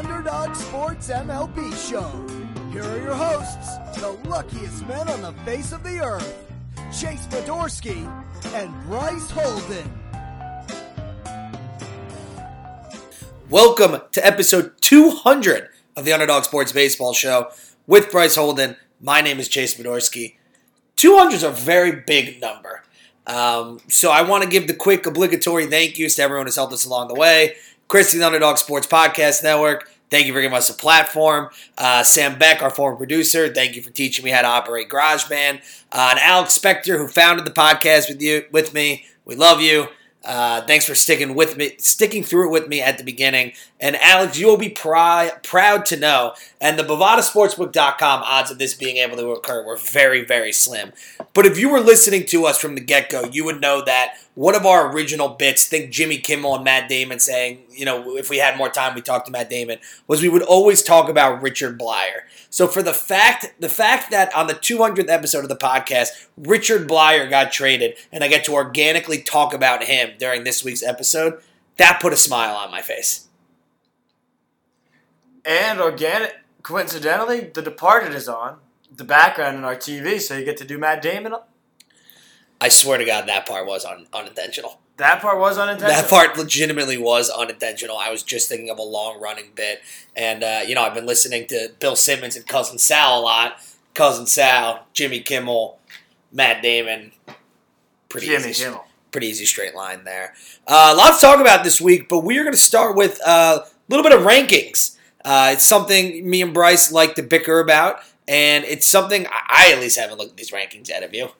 Underdog Sports MLB Show. Here are your hosts, the luckiest men on the face of the earth, Chase Fedorsky and Bryce Holden. Welcome to episode 200 of the Underdog Sports Baseball Show with Bryce Holden. My name is Chase Fedorsky. 200 is a very big number. Um, so I want to give the quick obligatory thank yous to everyone who's helped us along the way. Chris, the Underdog Sports Podcast Network, thank you for giving us a platform. Uh, Sam Beck, our former producer, thank you for teaching me how to operate GarageBand. Uh, and Alex Spector, who founded the podcast with you, with me, we love you. Uh, thanks for sticking with me, sticking through it with me at the beginning. And Alex, you will be proud to know, and the BovadaSportsbook.com odds of this being able to occur were very, very slim. But if you were listening to us from the get go, you would know that one of our original bits, think Jimmy Kimmel and Matt Damon saying, you know, if we had more time, we talked to Matt Damon, was we would always talk about Richard Bleier. So for the fact, the fact that on the 200th episode of the podcast, Richard Bleier got traded, and I get to organically talk about him during this week's episode, that put a smile on my face. And organic, coincidentally, The Departed is on the background in our TV, so you get to do Matt Damon. I swear to God, that part was un- unintentional. That part was unintentional. That part legitimately was unintentional. I was just thinking of a long running bit. And, uh, you know, I've been listening to Bill Simmons and Cousin Sal a lot. Cousin Sal, Jimmy Kimmel, Matt Damon. Pretty Jimmy easy, Kimmel. Pretty easy straight line there. Uh, a lot to talk about this week, but we are going to start with uh, a little bit of rankings. Uh, it's something me and Bryce like to bicker about, and it's something I, I at least haven't looked at these rankings yet. Have you?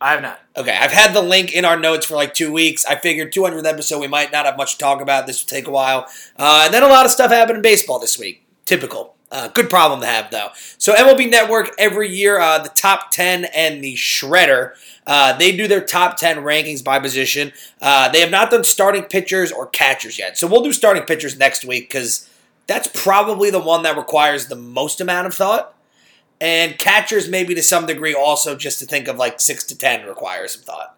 I have not. Okay, I've had the link in our notes for like two weeks. I figured 200th episode, we might not have much to talk about. This will take a while. Uh, and then a lot of stuff happened in baseball this week. Typical. Uh, good problem to have, though. So, MLB Network every year, uh, the top 10 and the Shredder, uh, they do their top 10 rankings by position. Uh, they have not done starting pitchers or catchers yet. So, we'll do starting pitchers next week because that's probably the one that requires the most amount of thought. And catchers, maybe to some degree, also just to think of like six to ten requires some thought.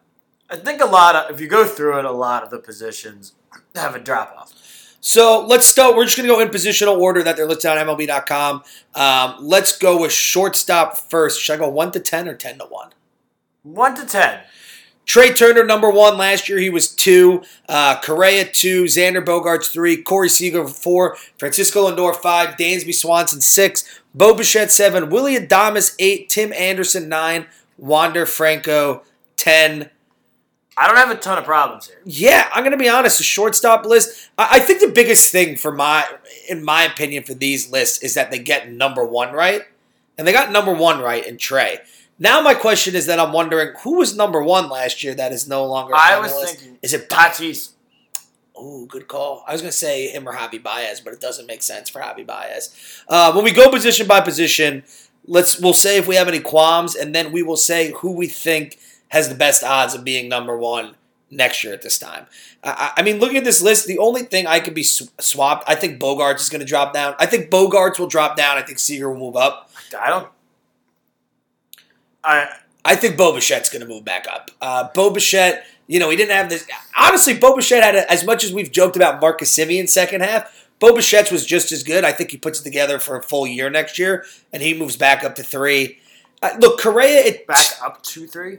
I think a lot of, if you go through it, a lot of the positions have a drop off. So let's start. We're just going to go in positional order that they're listed on MLB.com. Um, let's go with shortstop first. Should I go one to ten or ten to one? One to ten. Trea Turner, number one. Last year he was two. Uh, Correa, two. Xander Bogaerts, three. Corey Seager, four. Francisco Lindor, five. Dansby Swanson, six. Bo Bichette, seven. Willy Adames, eight. Tim Anderson, nine. Wander Franco, ten. I don't have a ton of problems here. Yeah, I'm gonna be honest. The shortstop list. I I think the biggest thing for my, in my opinion, for these lists is that they get number one right, and they got number one right in Trea. Now my question is that I'm wondering who was number one last year that is no longer. I was list? thinking is it Tatis. Oh, good call. I was gonna say him or Javi Baez, but it doesn't make sense for Javi Baez. Uh, when we go position by position, let's we'll say if we have any qualms, and then we will say who we think has the best odds of being number one next year at this time. I, I mean, looking at this list, the only thing I could be sw- swapped, I think Bogaerts is going to drop down. I think Bogaerts will drop down. I think Seager will move up. I don't. I I think Bo Bichette's going to move back up. Uh, Bo Bichette, you know, he didn't have this. Honestly, Bo Bichette had, a, as much as we've joked about Marcus Semien second half, Bo Bichette's was just as good. I think he puts it together for a full year next year, and he moves back up to three. Uh, look, Correa, it back up two three.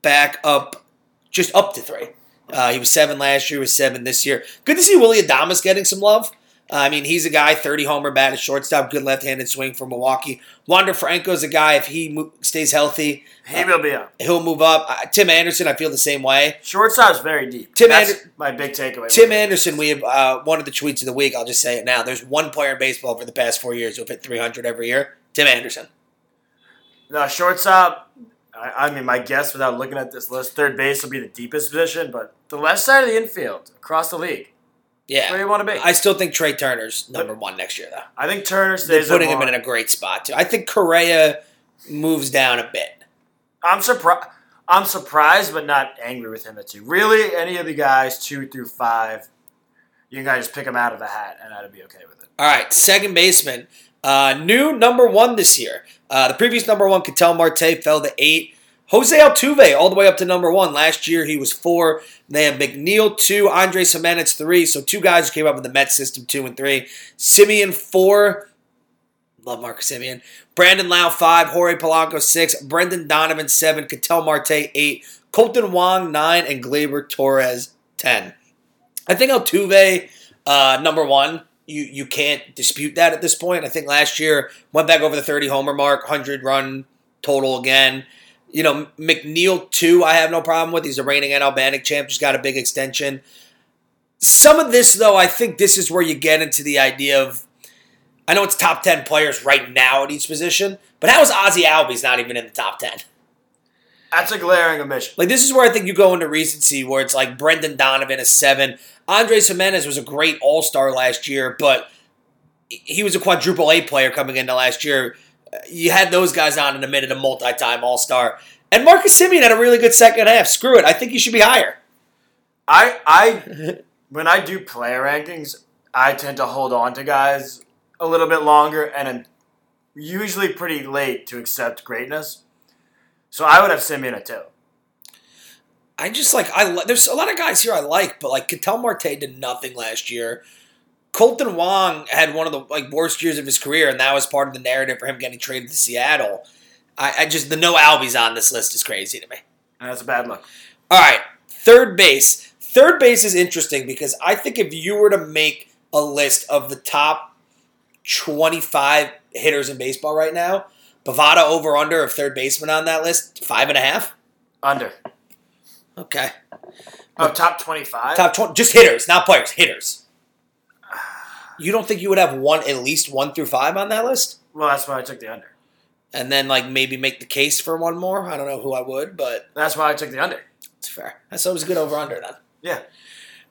back up, just up to three. Uh, he was seven last year. He was seven this year. Good to see Willy Adames getting some love. Uh, I mean, he's a guy, 30 homer bat at shortstop, good left-handed swing for Milwaukee. Wander Franco's a guy, if he mo- stays healthy, He will be up. he'll move up. Uh, Tim Anderson, I feel the same way. Shortstop's very deep. Tim That's Ander- my big takeaway. Tim Anderson, we have uh, one of the tweets of the week. I'll just say it now. There's one player in baseball for the past four years who've hit 300 every year. Tim Anderson. No, shortstop. I, I mean, my guess without looking at this list, third base will be the deepest position, but the left side of the infield across the league. Yeah. where you want to be. I still think Trea Turner's number one next year, though. I think Turner They're putting him in a great spot, too. I think Correa moves down a bit. I'm surprised. I'm surprised, but not angry with him at two. Really, any of the guys two through five, you can kind of just pick them out of the hat, and I'd be okay with it. All right, second baseman. Uh, new number one this year. Uh, the previous number one, Ketel Marte, fell to eight. Jose Altuve all the way up to number one. Last year he was four. They have McNeil two, Andres Gimenez three. So two guys who came up in the Mets system two and three. Semien four. Love Marcus Semien. Brandon Lowe five. Jorge Polanco six. Brendan Donovan seven. Ketel Marte eight. Kolten Wong nine, and Gleyber Torres ten. I think Altuve uh, number one. You you can't dispute that at this point. I think last year went back over the 30 homer mark, 100 run total again. You know, McNeil two, I have no problem with. He's a reigning NL Bannock champ, just got a big extension. Some of this, though, I think this is where you get into the idea of. I know it's top 10 players right now at each position, but how is Ozzie Albies not even in the top 10? That's a glaring omission. Like this is where I think you go into recency, where it's like Brendan Donovan is seven. Andres Gimenez was a great All Star last year, but he was a quadruple A player coming into last year. You had those guys on in a minute, a multi-time All Star, and Marcus Semien had a really good second half. Screw it, I think he should be higher. I I when I do player rankings, I tend to hold on to guys a little bit longer, and I'm usually pretty late to accept greatness. So I would have Semien at two. I just like I there's a lot of guys here I like, but like Ketel Marte did nothing last year. Kolten Wong had one of the like worst years of his career, and that was part of the narrative for him getting traded to Seattle. I, I just the no Albies on this list is crazy to me. That's a bad look. All right, third base. Third base is interesting because I think if you were to make a list of the top 25 hitters in baseball right now, Bovada over under of third baseman on that list, five and a half. Under. Okay. Oh, top twenty-five. Top 20, just hitters, not players, hitters. You don't think you would have one, at least one through five on that list? Well, that's why I took the under. And then, like, maybe make the case for one more? I don't know who I would, but That's why I took the under. it's fair. Thought it was a good over under then. Yeah.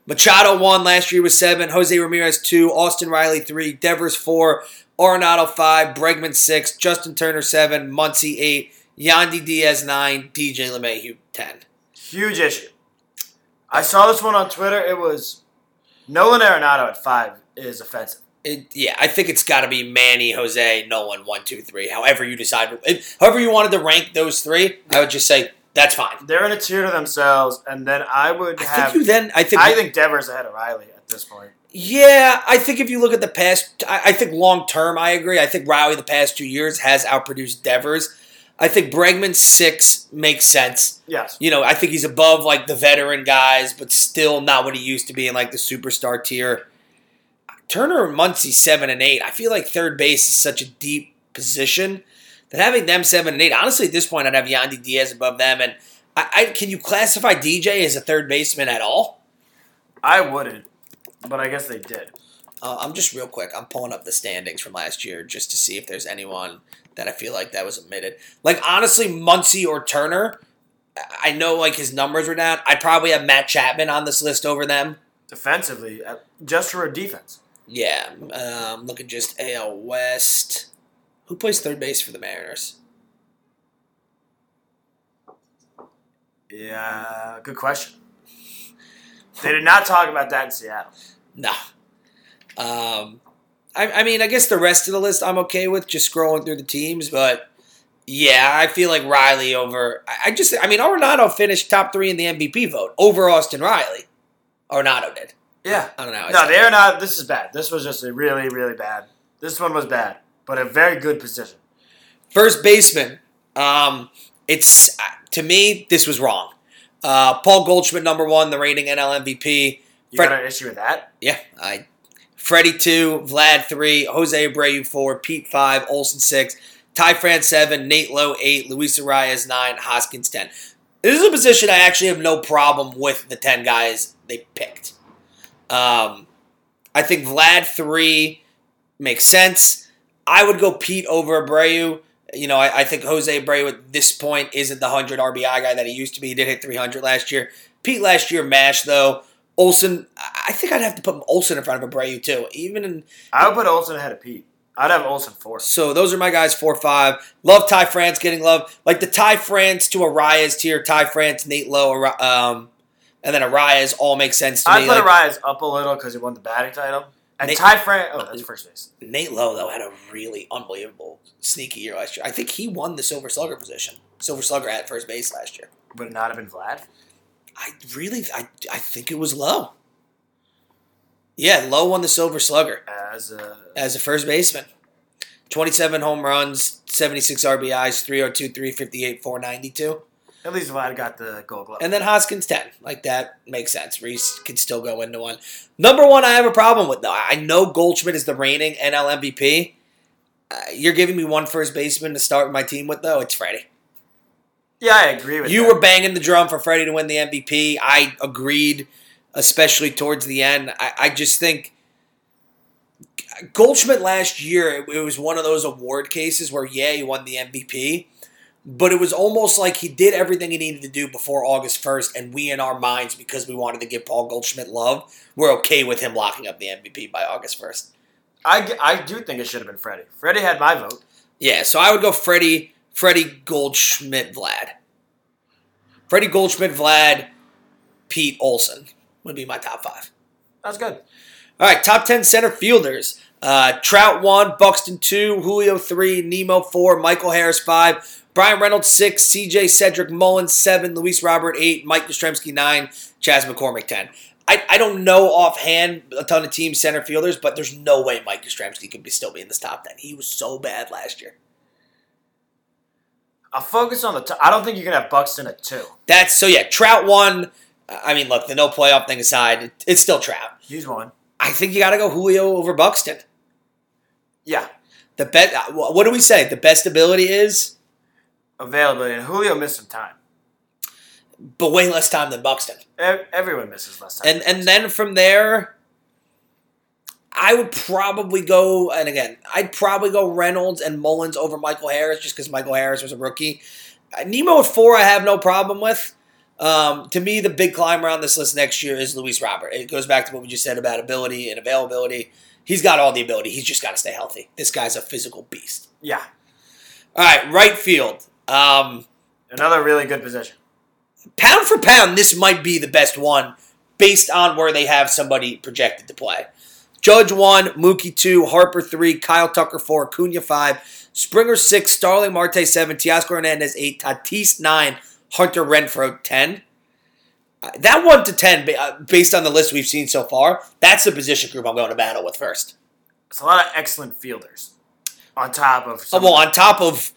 Machado one last year was seven. Jose Ramirez two. Austin Riley three. Devers four. Arenado five. Bregman six. Justin Turner seven. Muncy eight. Yandy Diaz nine. DJ LeMahieu ten. Huge issue. I saw this one on Twitter. It was Nolan Arenado at five is offensive. It, yeah, I think it's got to be Manny, Jose, Nolan, one, two, three. However you decide, if, however you wanted to rank those three, I would just say that's fine. They're in a tier to themselves, and then I would I have. think you then. I think. I think Devers ahead of Riley at this point. Yeah, I think if you look at the past, I, I think long term, I agree. I think Riley the past two years has outproduced Devers. I think Bregman six makes sense. Yes. You know, I think he's above like the veteran guys, but still not what he used to be in like the superstar tier. Turner and Muncy seven and eight. I feel like third base is such a deep position that having them seven and eight. Honestly, at this point, I'd have Yandy Diaz above them. And I, I can you classify DJ as a third baseman at all? I wouldn't, but I guess they did. Uh, I'm just real quick. I'm pulling up the standings from last year just to see if there's anyone that I feel like that was omitted. Like honestly, Muncy or Turner. I- I know like his numbers were down. I'd probably have Matt Chapman on this list over them. Defensively, uh, just for a defense. Yeah, um, look at just AL West. Who plays third base for the Mariners? Yeah, good question. They did not talk about that in Seattle. No. Um, I, I mean, I guess the rest of the list I'm okay with just scrolling through the teams, but yeah, I feel like Riley over. I, I just, I mean, Arenado finished top three in the MVP vote over Austin Riley. Arenado did. Yeah. I don't know. No, they are not. This is bad. This was just a really, really bad. This one was bad, but a very good position. First baseman. Um, it's to me this was wrong. Uh, Paul Goldschmidt, number one, the reigning NL MVP. You Fred- got an issue with that? Yeah, I. Freddie two, Vlad three, Jose Abreu four, Pete five, Olson six, Ty France seven, Nate Lowe eight, Luis Arraez nine, Hoskins ten. This is a position I actually have no problem with the ten guys they picked. Um, I think Vlad three makes sense. I would go Pete over Abreu. You know, I, I think Jose Abreu at this point isn't the hundred RBI guy that he used to be. He did hit three hundred last year. Pete last year mashed though. Olson, I think I'd have to put Olson in front of Abreu too. Even in I would put Olson ahead of Pete. I'd have Olson fourth. so those are my guys four five. Love Ty France getting love like the Ty France to Arraez tier. Ty France, Nate Lowe, um, and then Arraez all make sense to me. I'd put Like, Arraez up a little because he won the batting title. And Nate- Ty Fran, oh, that's first base. Nate Lowe though had a really unbelievable sneaky year last year. I think he won the Silver Slugger position. Silver Slugger at first base last year. Would it not have been Vlad? I really, I, I think it was Lowe. Yeah, Lowe won the Silver Slugger. As a, as a first baseman. 27 home runs, 76 RBIs, 302, 358, 492. At least Vlad got the Gold Glove. And then Hoskins 10. Like that makes sense. Rhys can still go into one. Number one, I have a problem with though. I know Goldschmidt is the reigning NL MVP. Uh, you're giving me one first baseman to start my team with though. It's Freddie. yeah, I agree with You that. were banging the drum for Freddie to win the MVP. I agreed, especially towards the end. I, I just think Goldschmidt last year, it, it was one of those award cases where, yeah, he won the MVP, but it was almost like he did everything he needed to do before August 1st, and we, in our minds, because we wanted to give Paul Goldschmidt love, we're okay with him locking up the MVP by August 1st. I, I do think it should have been Freddie. Freddie had my vote. Yeah, so I would go Freddie, Freddie Goldschmidt, Vlad. Freddie Goldschmidt, Vlad, Pete Olson would be my top five. That's good. All right, top 10 center fielders. Uh, Trout 1, Buxton 2, Julio 3, Nimmo 4, Michael Harris 5, Bryan Reynolds 6, CJ Cedric Mullins 7, Luis Robert 8, Mike Yastrzemski 9, Chas McCormick 10. I, I don't know offhand a ton of team center fielders, but there's no way Mike Yastrzemski could be still be in this top 10. He was so bad last year. I'll focus on the. I don't think you're going to have Buxton at two. That's so yeah, Trout 1. I mean, look, the no playoff thing aside, it, it's still Trout. He's one. I think you got to go Julio over Buxton. Yeah, The bet. Uh, what do we say? The best ability is, availability. And Julio missed some time. but way less time than Buxton. Ev- Everyone misses less time. And and then from there, I would probably go. And again, I'd probably go Reynolds and Mullins over Michael Harris, just because Michael Harris was a rookie. Uh, Nimmo at four, I have no problem with. Um, to me, the big climber on this list next year is Luis Robert. It goes back to what we just said about ability and availability. He's got all the ability. He's just got to stay healthy. This guy's a physical beast. yeah, All right, right field. Um, another really good position. pound for pound, this might be the best one based on where they have somebody projected to play. Judge one, Mookie two, Harper three, Kyle Tucker four, Cunha five, Springer six, Starling Marte seven, Teoscar Hernandez eight, Tatis nine, Hunter Renfroe ten. Uh, That one to ten, uh, based on the list we've seen so far, that's the position group I'm going to battle with first. It's a lot of excellent fielders on top of. Oh, Some well, on top of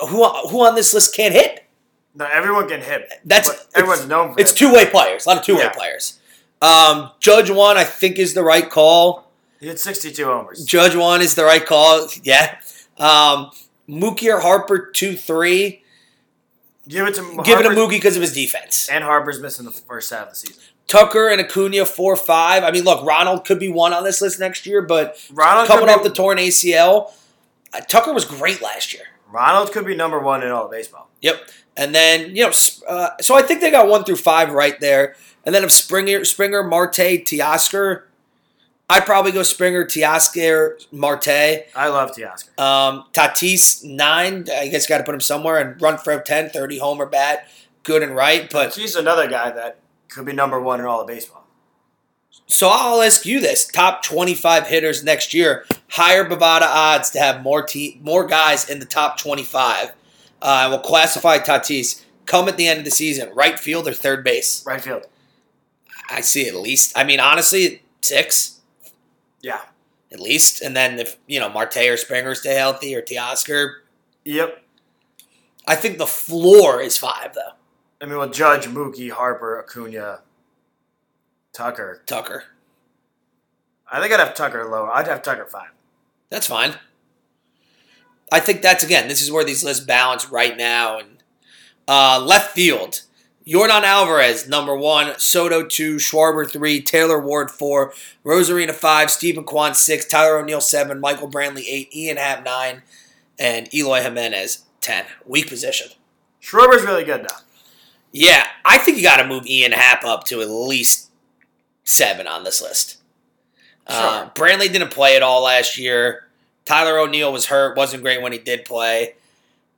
who who on this list can't hit? no, everyone can hit. That's everyone's it's, known It's two way players, a lot of two way Yeah. players. Um, Judge one, I think, is the right call. He had 62 homers. Judge one is the right call. Yeah. Um, Mookie or Harper two three. Give it to Give it to Mookie because of his defense. And Harper's missing the first half of the season. Tucker and Acuna four five. I mean, look, Ronald could be one on this list next year, but Ronald coming off be, the torn ACL, uh, Tucker was great last year. Ronald could be number one in all of baseball. Yep. And then you know, uh, so I think they got one through five right there. And then if Springer, Springer, Marte, Teoscar, I'd probably go Springer, Teoscar, Marte. I love Teoscar. Um, Tatis nine. I guess got to put him somewhere and Renfroe 10, 30 homer bat, good and right. But He's another guy that could be number one in all of baseball. So I'll ask you this: top twenty five hitters next year, higher Bovada odds to have more te- more guys in the top twenty five. Uh, we'll classify Tatis come at the end of the season, right field or third base. Right field. I see at least. I mean, honestly, six Yeah. at least. And then if you know Marte or Springer stay healthy or Teoscar, Yep. I think the floor is five though. I mean, with Judge, Mookie, Harper, Acuna, Tucker. Tucker, I think I'd have Tucker lower. I'd have Tucker five. that's fine. I think that's again. This is where these lists balance right now. And uh, left field, Yordan Alvarez number one, Soto two, Schwarber three, Taylor Ward four, Arozarena five, Steven Kwan six, Tyler O'Neill seven, Michael Brantley eight, Ian Happ nine, and Eloy Jimenez ten. Weak position. Schwarber's really good now. Yeah, I think you got to move Ian Happ up to at least seven on this list. Uh, Brantley didn't play at all last year. Tyler O'Neill was hurt, wasn't great when he did play.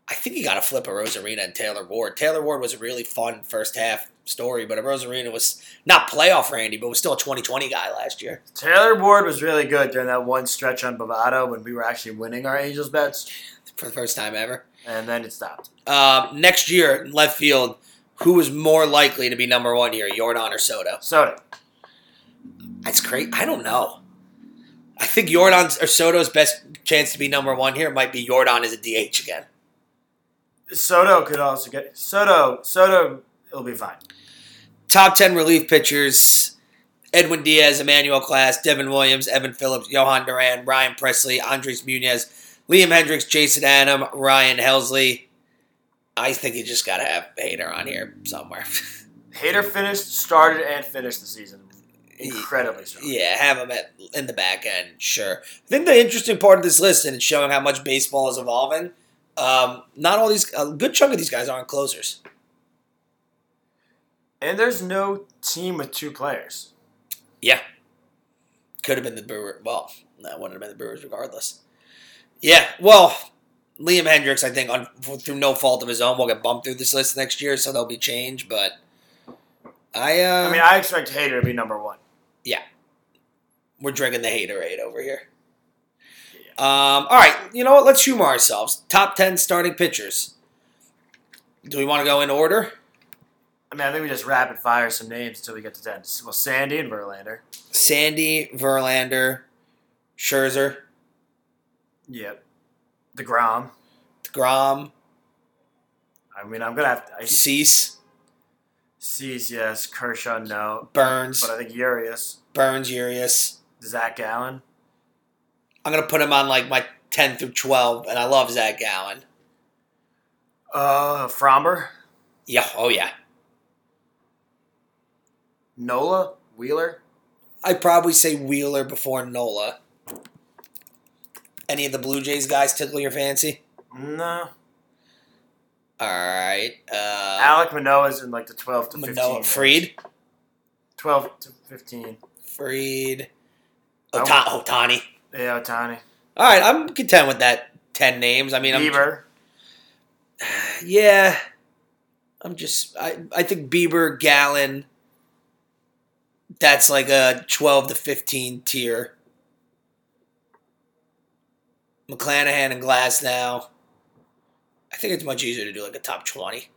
I think he got a flip of Arozarena and Taylor Ward. Taylor Ward was a really fun first half story, but a Arozarena was not playoff Randy, but was still a 2020 guy last year. Taylor Ward was really good during that one stretch on Bovada when we were actually winning our Angels bets, for the first time ever. and then it stopped. Um, next year, left field, who is more likely to be number one here, Jordan or Soto? Soto. That's great. I don't know. I think Jordan's or Soto's best chance to be number one here might be Jordan as a DH again. Soto could also get Soto. Soto, it'll be fine. Top 10 relief pitchers Edwin Diaz, Emmanuel Clase, Devin Williams, Evan Phillips, Jhoan Duran, Ryan Pressly, Andres Munoz, Liam Hendriks, Jason Adam, Ryan Helsley. I think you just got to have Hader on here somewhere. Hader finished, started, and finished the season incredibly strong. Yeah, have him at in the back end, sure. I think the interesting part of this list, and it's showing how much baseball is evolving. Um, not all these, a good chunk of these guys aren't closers. And there's no team with two players. Yeah, could have been the Brewers. Well, that wouldn't have been the Brewers regardless. Yeah, well, Liam Hendriks, I think, on, through no fault of his own, will get bumped through this list next year, so there'll be change. But I, uh, I mean, I expect Hader to be number one. We're drinking the haterade over here. Um, all right, you know what? Let's humor ourselves. Top ten starting pitchers. Do we want to go in order? I mean, I think we just rapid fire some names until we get to ten. Well, Sandy and Verlander. Sandy, Verlander, Scherzer, Yep. Degrom. Grom, I mean, I'm gonna have to. I, Cease, Cease, yes. Kershaw, no. Burnes, But I think Urias, Burnes, Urias. Zac Gallen. I'm gonna put him on like my 10 through 12, and I love Zac Gallen. Uh, Framber, Yeah, oh yeah. Nola, Wheeler. I'd probably say Wheeler before Nola. Any of the Blue Jays guys tickle your fancy? No. All right. Uh, Alek Manoah's in like the 12 to 15. Manoah, range. Fried, 12 to 15. Fried, Ota- Ohtani. Yeah, Ohtani. All right, I'm content with that 10 names. I mean, I'm Bieber. Yeah. I'm just I I think Bieber, Gallen that's like a 12 to 15 tier. McClanahan and Glasnow. I think it's much easier to do like a top 20.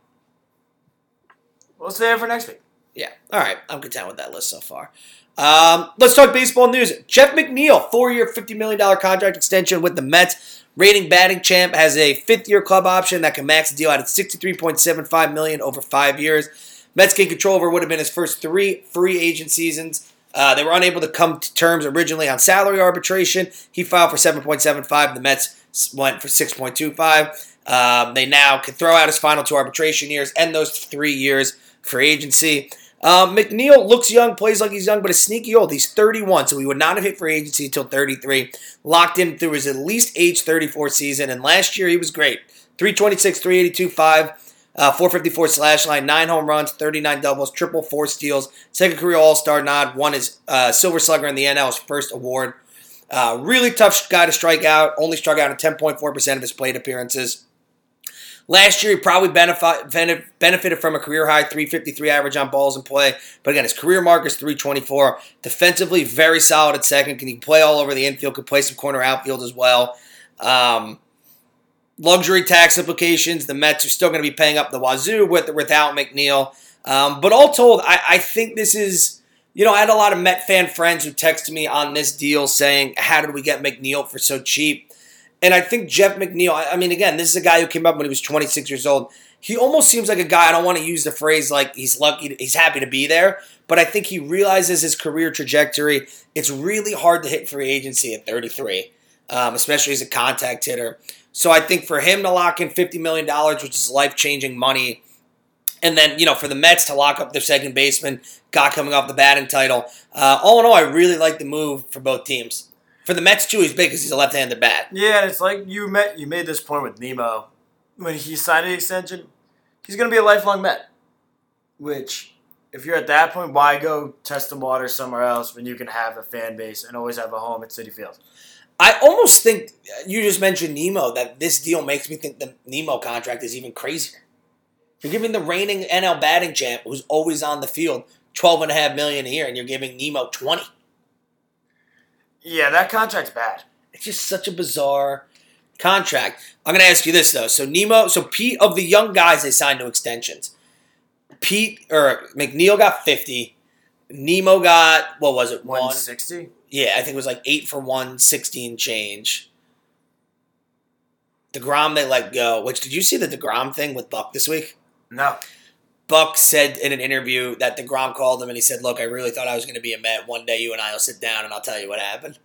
We'll save it for next week. Yeah. All right. I'm content with that list so far. Um, let's talk baseball news. Jeff McNeil, four year, $50 million contract extension with the Mets. Rating batting champ has a fifth year club option that can max the deal out at 63.75 million over five years. Mets gained control over what would have been his first three free agent seasons. Uh, they were unable to come to terms originally on salary arbitration. He filed for 7.75. The Mets went for 6.25. Um, they now can throw out his final two arbitration years and those three years for agency. Um, McNeil looks young, plays like he's young, but is sneaky old. He's 31, so he would not have hit free agency until 33. Locked in through his at least age 34 season, and last year he was great. 326, 382, 5, uh, 454 slash line, 9 home runs, 39 doubles, triple, 4 steals, second career All Star nod, won his uh, Silver Slugger in the NL's first award. Uh, really tough guy to strike out, only struck out in 10.4% of his plate appearances. Last year, he probably benefit, benefited from a career high 353 average on balls in play. But again, his career mark is 324. Defensively, very solid at second. Can he play all over the infield? Could play some corner outfield as well. Um, luxury tax implications. The Mets are still going to be paying up the wazoo with without McNeil. Um, but all told, I, I think this is. You know, I had a lot of Met fan friends who texted me on this deal saying, "How did we get McNeil for so cheap?" And I think Jeff McNeil, I I mean, again, this is a guy who came up when he was 26 years old. He almost seems like a guy, I don't want to use the phrase like he's lucky, he's happy to be there, but I think he realizes his career trajectory. It's really hard to hit free agency at 33, um, especially as a contact hitter. So I think for him to lock in $50 million, which is life changing money, and then, you know, for the Mets to lock up their second baseman, guy coming off the batting title. Uh, all in all, I really like the move for both teams. For the Mets, too, he's big because he's a left handed bat. Yeah, and it's like you met you made this point with Nimmo when he signed the extension. He's going to be a lifelong Met, which if you're at that point, why go test the water somewhere else when you can have a fan base and always have a home at Citi Field? I almost think uh, you just mentioned Nimmo that this deal makes me think the Nimmo contract is even crazier. You're giving the reigning NL batting champ, who's always on the field, twelve and a half million a year, and you're giving Nimmo twenty. Yeah, that contract's bad. It's just such a bizarre contract. I'm going to ask you this though. So Nimmo, so Pete of the young guys they signed to extensions. Pete or McNeil got 50. Nimmo got what was it? One. 160? Yeah, I think it was like eight for one, 16 change. Degrom they let go. Which did you see the Degrom thing with Buck this week? No. Buck said in an interview that DeGrom called him and he said, Look, I really thought I was going to be a Met. One day you and I will sit down and I'll tell you what happened.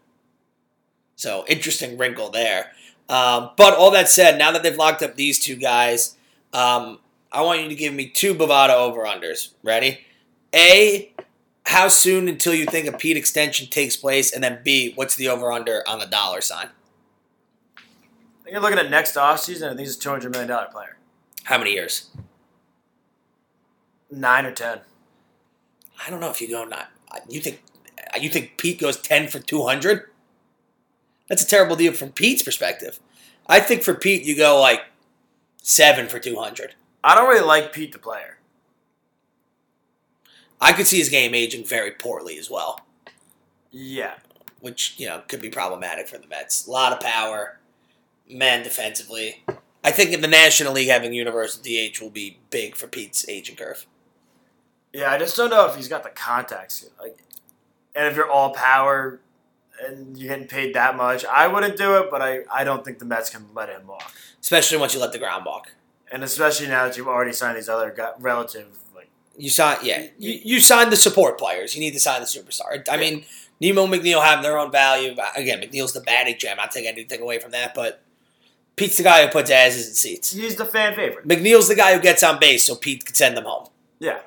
So, interesting wrinkle there. Um, but all that said, now that they've locked up these two guys, um, I want you to give me two Bovada over unders. Ready? A, how soon until you think a Pete extension takes place? And then B, what's the over under on the dollar sign? I think you're looking at next offseason. I think he's a $200 million player. How many years? Nine or 10. I don't know if you go not. You think you think Pete goes ten for two hundred? That's a terrible deal from Pete's perspective. I think for Pete you go like seven for two hundred. I don't really like Pete the player. I could see his game aging very poorly as well, Yeah. which you know could be problematic for the Mets. A lot of power, man defensively. I think in the National League having universal DH will be big for Pete's aging curve. Yeah, I just don't know if he's got the contacts. Like, and if you're all power and you're getting paid that much, I wouldn't do it. But I, I don't think the Mets can let him walk, Especially once you let the ground walk. and especially now that you've already signed these other guy, relative like. You sign, yeah. You, you sign the support players. You need to sign the superstar. I mean, Nimmo and McNeil have their own value. Again, McNeil's the batting jam. Not taking anything away from that, but Pete's the guy who puts asses in seats. He's the fan favorite. McNeil's the guy who gets on base, so Pete can send them home. Yeah.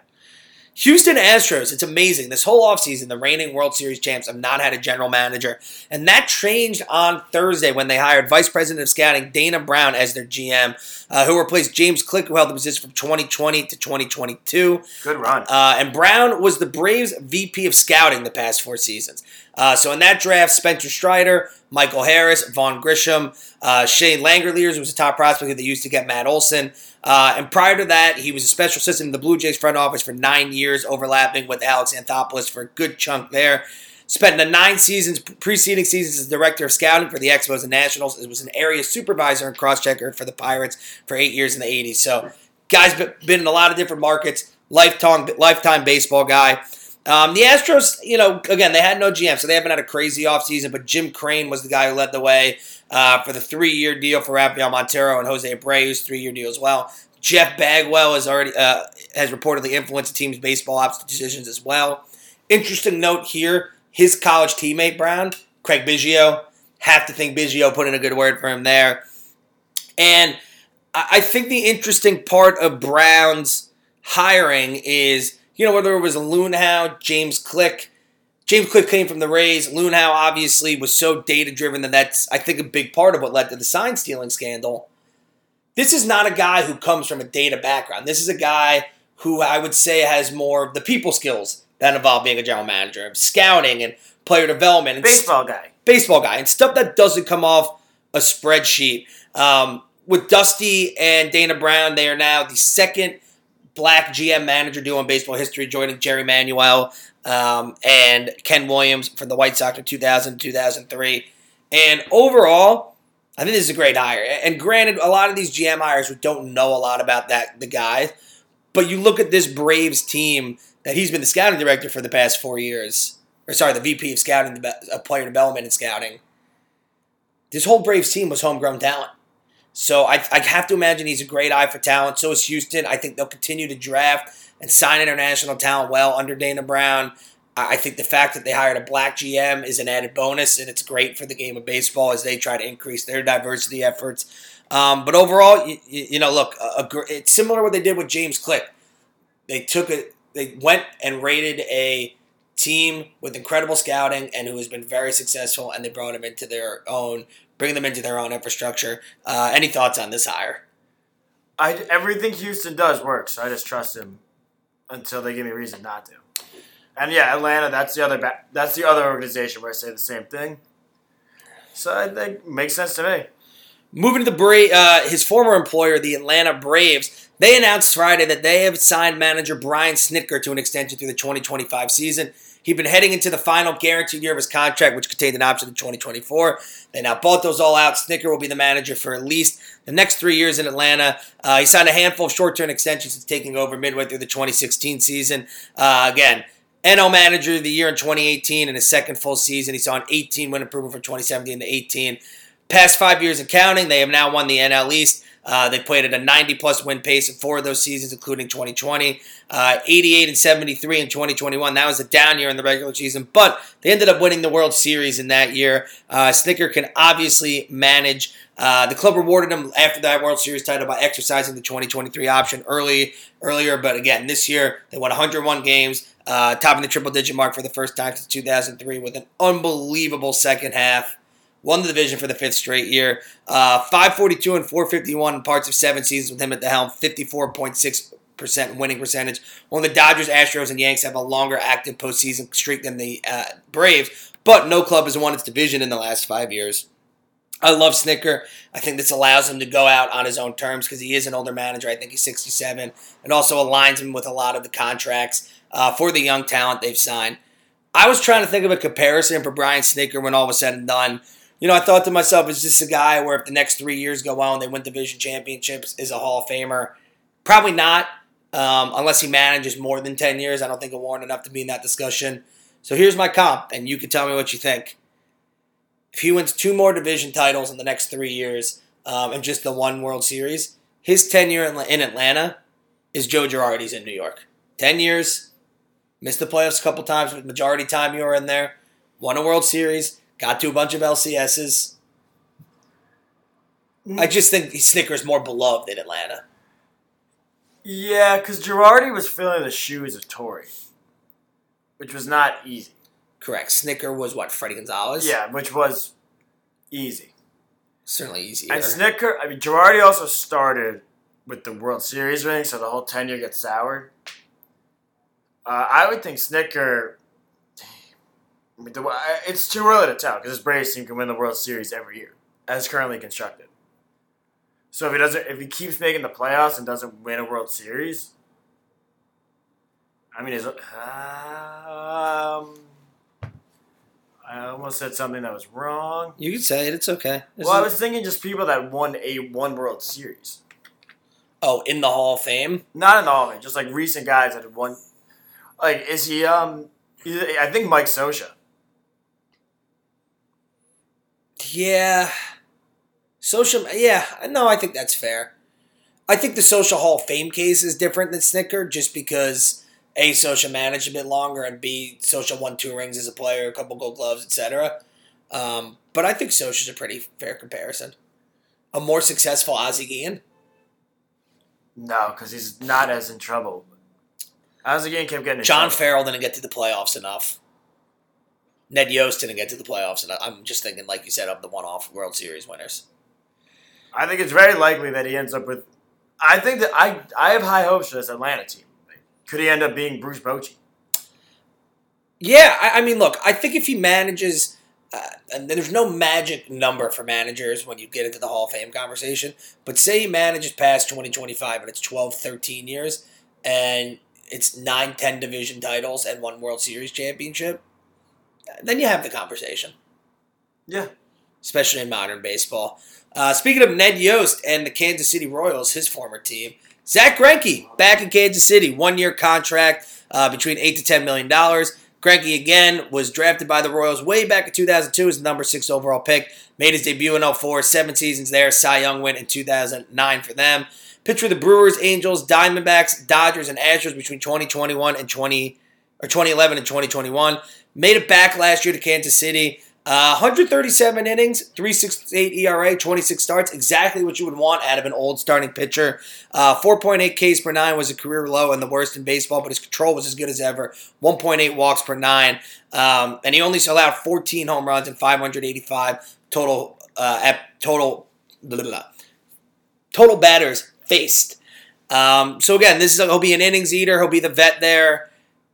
Houston Astros, it's amazing. This whole offseason, the reigning World Series champs have not had a general manager. And that changed on Thursday when they hired Vice President of Scouting Dana Brown as their GM, uh, who replaced James Click, who held the position from 2020 to 2022. Good run. Uh, and Brown was the Braves VP of Scouting the past four seasons. Uh, so in that draft, Spencer Strider, Michael Harris, Vaughn Grissom, uh, Shane Langeliers was a top prospect that they used to get Matt Olson. Uh, and prior to that, he was a special assistant in the Blue Jays front office for nine years, overlapping with Alex Anthopoulos for a good chunk there. Spent the nine seasons, preceding seasons, as director of scouting for the Expos and Nationals. It was an area supervisor and cross-checker for the Pirates for eight years in the 80s. So, guy's been in a lot of different markets, lifetime, lifetime baseball guy. Um, the Astros, you know, again, they had no GM, so they haven't had a crazy offseason, but Jim Crane was the guy who led the way uh, for the three year deal for Rafael Montero and Jose Abreu's three year deal as well. Jeff Bagwell has already uh, has reportedly influenced the team's baseball ops decisions as well. Interesting note here: his college teammate Brown, Craig Biggio, have to think Biggio put in a good word for him there. And I I think the interesting part of Brown's hiring is, you know, whether it was Luhnow, James Click. James Click came from the Rays. Luhnow obviously was so data driven that that's, I think, a big part of what led to the sign stealing scandal. This is not a guy who comes from a data background. This is a guy who I would say has more of the people skills that involve being a general manager, of scouting and player development, and Baseball guy. baseball guy, and stuff that doesn't come off a spreadsheet. Um, with Dusty and Dana Brown, they are now the second black GM manager duo in baseball history, joining Jerry Manuel um, and Ken Williams from the White Sox in 2000 2003. And overall, I think this is a great hire. And granted, a lot of these GM hires we don't know a lot about that the guys, but you look at this Braves team that he's been the scouting director for the past four years, or sorry, the VP of scouting, of player development and scouting. This whole Braves team was homegrown talent. So I, I have to imagine he's a great eye for talent. So is Houston. I think they'll continue to draft and sign international talent well under Dana Brown. I think the fact that they hired a black GM is an added bonus, and it's great for the game of baseball as they try to increase their diversity efforts. Um, but overall, you, you know, look, a, a, it's similar to what they did with James Click. They took it, they went and rated a team with incredible scouting and who has been very successful, and they brought them into their own, bring them into their own infrastructure. Uh, any thoughts on this hire? I everything Houston does works. I just trust him until they give me a reason not to. And yeah, Atlanta. That's the other. Ba- that's the other organization where I say the same thing. So I think makes sense to me. Moving to the Bra- uh, his former employer, the Atlanta Braves, they announced Friday that they have signed manager Brian Snitker to an extension through the 2025 season. He'd been heading into the final guaranteed year of his contract, which contained an option in 2024. They now bought those all out. Snitker will be the manager for at least the next three years in Atlanta. Uh, he signed a handful of short term extensions since taking over midway through the 2016 season. Uh, again, NL Manager of the Year in 2018 in his second full season. He saw an 18 win improvement from 2017 to 18. Past five years and counting, they have now won the NL East. Uh, they played at a 90 plus win pace in four of those seasons, including 2020, uh, 88 and 73 in 2021. That was a down year in the regular season, but they ended up winning the World Series in that year. Uh, Snitker can obviously manage. Uh, the club rewarded him after that World Series title by exercising the 2023 option early earlier, but again, this year they won 101 games, uh, topping the triple digit mark for the first time since 2003 with an unbelievable second half won the division for the fifth straight year. Uh, 542 and 451 in parts of seven seasons with him at the helm, 54.6% winning percentage. Of the Dodgers, Astros, and Yanks have a longer active postseason streak than the uh, Braves, but no club has won its division in the last five years. I love Snitker. I think this allows him to go out on his own terms because he is an older manager. I think he's 67. It also aligns him with a lot of the contracts uh, for the young talent they've signed. I was trying to think of a comparison for Brian Snitker when all was said and done you know, I thought to myself, is this a guy where if the next three years go well and they win division championships, is a Hall of Famer? Probably not, um, unless he manages more than 10 years. I don't think he'll warrant enough to be in that discussion. So here's my comp, and you can tell me what you think. If he wins two more division titles in the next three years um, and just the one World Series, his tenure in Atlanta is Joe Girardi's in New York. 10 years, missed the playoffs a couple times, but majority time you were in there, won a World Series Got to a bunch of LCSs. I just think Snitker's more beloved in Atlanta. Yeah, because Girardi was filling the shoes of Torre, which was not easy. Correct. Snitker was what Freddie Gonzalez. Yeah, which was easy. Certainly easy. And Snitker, I mean, Girardi also started with the World Series ring, so the whole tenure gets soured. Uh, I would think Snitker I mean, the, it's too early to tell because this Braves team can win the World Series every year, as currently constructed. So if he doesn't, if he keeps making the playoffs and doesn't win a World Series, I mean, is um, I almost said something that was wrong. You can say it. It's okay. Well, I was thinking just people that won a one World Series. Oh, in the Hall of Fame? Not in the Hall of Fame. Just like recent guys that have won. Like, is he? Um, I think Mike Scioscia. Yeah. Scioscia, yeah, no, I think that's fair. I think the Scioscia Hall of Fame case is different than Snitker just because A, Scioscia managed a bit longer, and B, Scioscia won two rings as a player, a couple gold gloves, etc. Um, but I think Scioscia's a pretty fair comparison. A more successful Ozzie Guillen? No, because he's not as in trouble. Ozzie Guillen kept getting John trouble. Farrell didn't get to the playoffs enough. Ned Yost didn't get to the playoffs, and I'm just thinking, like you said, of the one-off World Series winners. I think it's very likely that he ends up with. I think that I I have high hopes for this Atlanta team. Could he end up being Bruce Bochy? Yeah, I, I mean, look, I think if he manages, uh, and there's no magic number for managers when you get into the Hall of Fame conversation, but say he manages past 2025 and it's 12, 13 years, and it's 9, 10 division titles and one World Series championship then you have the conversation. Yeah. Especially in modern baseball. Uh, speaking of Ned Yost and the Kansas City Royals, his former team, Zack Greinke back in Kansas City, one year contract uh, between eight to ten million dollars. Greinke again was drafted by the Royals way back in 2002 as the number six overall pick. Made his debut in 04, seven seasons there. Cy Young win in 2009 for them. Pitched for the Brewers, Angels, Diamondbacks, Dodgers, and Astros between 2021 and 20 or 2011 and 2021. Made it back last year to Kansas City. Uh, 137 innings, 368 ERA, 26 starts, exactly what you would want out of an old starting pitcher. Uh, 4.8 Ks per nine was a career low and the worst in baseball, but his control was as good as ever. 1.8 walks per nine, um, and he only allowed 14 home runs and 585 total uh, at total blah, blah, blah, total batters faced. Um, so again, this is he'll be an innings eater. He'll be the vet there.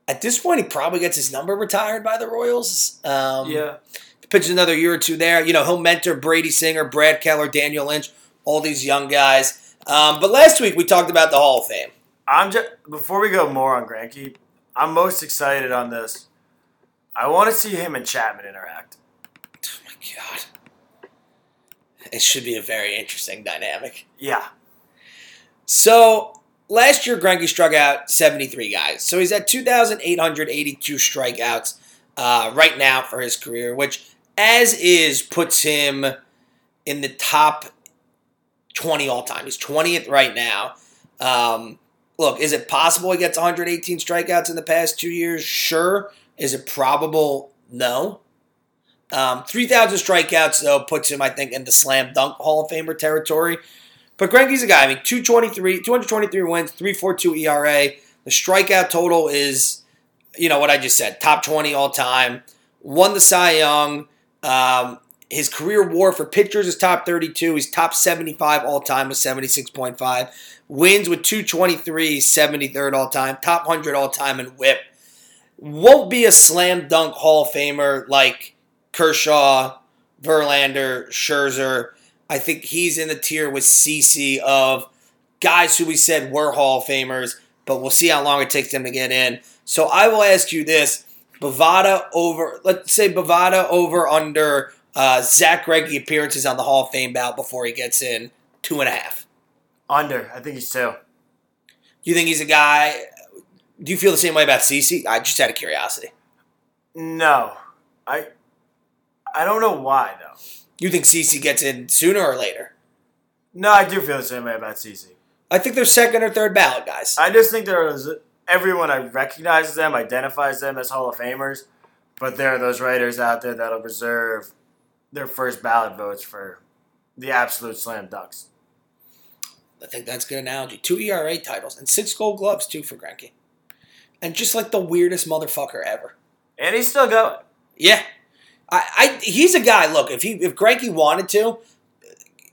At this point, he probably gets his number retired by the Royals. Um, Yeah. pitches another year or two there. You know, he'll mentor Brady Singer, Brad Keller, Daniel Lynch, all these young guys. Um, but last week we talked about the Hall of Fame. I'm just before we go more on Greinke, I'm most excited on this. I want to see him and Chapman interact. Oh my God. It should be a very interesting dynamic. Yeah. So last year, Greinke struck out 73 guys. So he's at 2,882 strikeouts uh, right now for his career, which, as is, puts him in the top 20 all time. He's 20th right now. Um, look, is it possible he gets 118 strikeouts in the past two years? Sure. Is it probable? No. Um, 3,000 strikeouts, though, puts him, I think, in the slam dunk Hall of Famer territory. But Greinke's a guy. I mean, 223, 223 wins, 342 ERA. The strikeout total is, you know, what I just said, top 20 all time. Won the Cy Young. Um, his career war for pitchers is top 32. He's top 75 all time with 76.5. Wins with 223, he's 73rd all time. Top 100 all time in whip. Won't be a slam dunk Hall of Famer like Kershaw, Verlander, Scherzer. I think he's in the tier with CC of guys who we said were Hall of Famers, but we'll see how long it takes them to get in. So I will ask you this: Bovada over, let's say Bovada over under uh, Zack Greinke appearances on the Hall of Fame bout before he gets in two and a half. Under. I think he's two. You think he's a guy? Do you feel the same way about CC? I just out of curiosity. No. I I don't know why though. You think CC gets in sooner or later? No, I do feel the same way about CC. I think they're second or third ballot guys. I just think there is everyone I recognizes them, identifies them as Hall of Famers, but there are those writers out there that'll reserve their first ballot votes for the absolute slam dunks. I think that's a good analogy. Two ERA titles and six Gold Gloves too for Greinke, and just like the weirdest motherfucker ever. And he's still going. Yeah, I, I he's a guy. Look, if he if Greinke wanted to,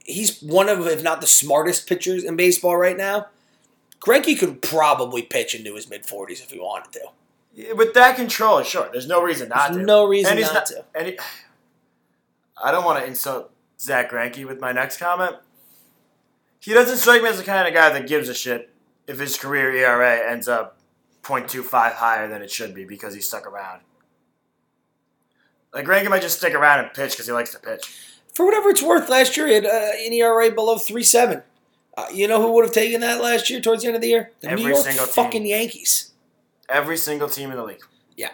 he's one of if not the smartest pitchers in baseball right now. Greinke could probably pitch into his mid forties if he wanted to. Yeah, With that control, sure. There's no reason not There's to. no reason And he's not to. And he, I don't want to insult Zack Greinke with my next comment. He doesn't strike me as the kind of guy that gives a shit if his career ERA ends up 0.25 higher than it should be because he stuck around. Like Greinke might just stick around and pitch because he likes to pitch. For whatever it's worth, last year he had uh, an ERA below three seven. Uh, you know who would have taken that last year towards the end of the year? The Every New York single team. fucking Yankees. Every single team in the league. Yeah.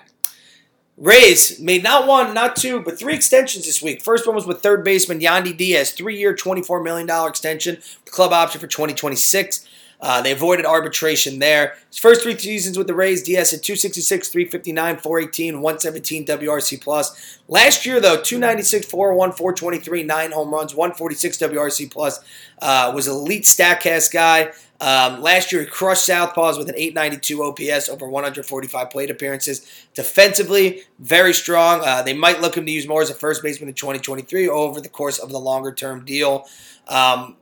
Rays made not one, not two, but three extensions this week. First one was with third baseman Yandy Diaz, three-year, $24 million extension, club option for 2026. Uh, they avoided arbitration there. His first three seasons with the Rays, DS at 266, 359, 418, 117 WRC plus. Last year, though, 296, 401, 423, nine home runs, 146 WRC plus. Uh, was an elite Statcast guy. Um, last year, he crushed Southpaws with an 892 OPS over 145 plate appearances. Defensively, very strong. Uh, they might look him to use more as a first baseman in 2023 over the course of the longer term deal. Um,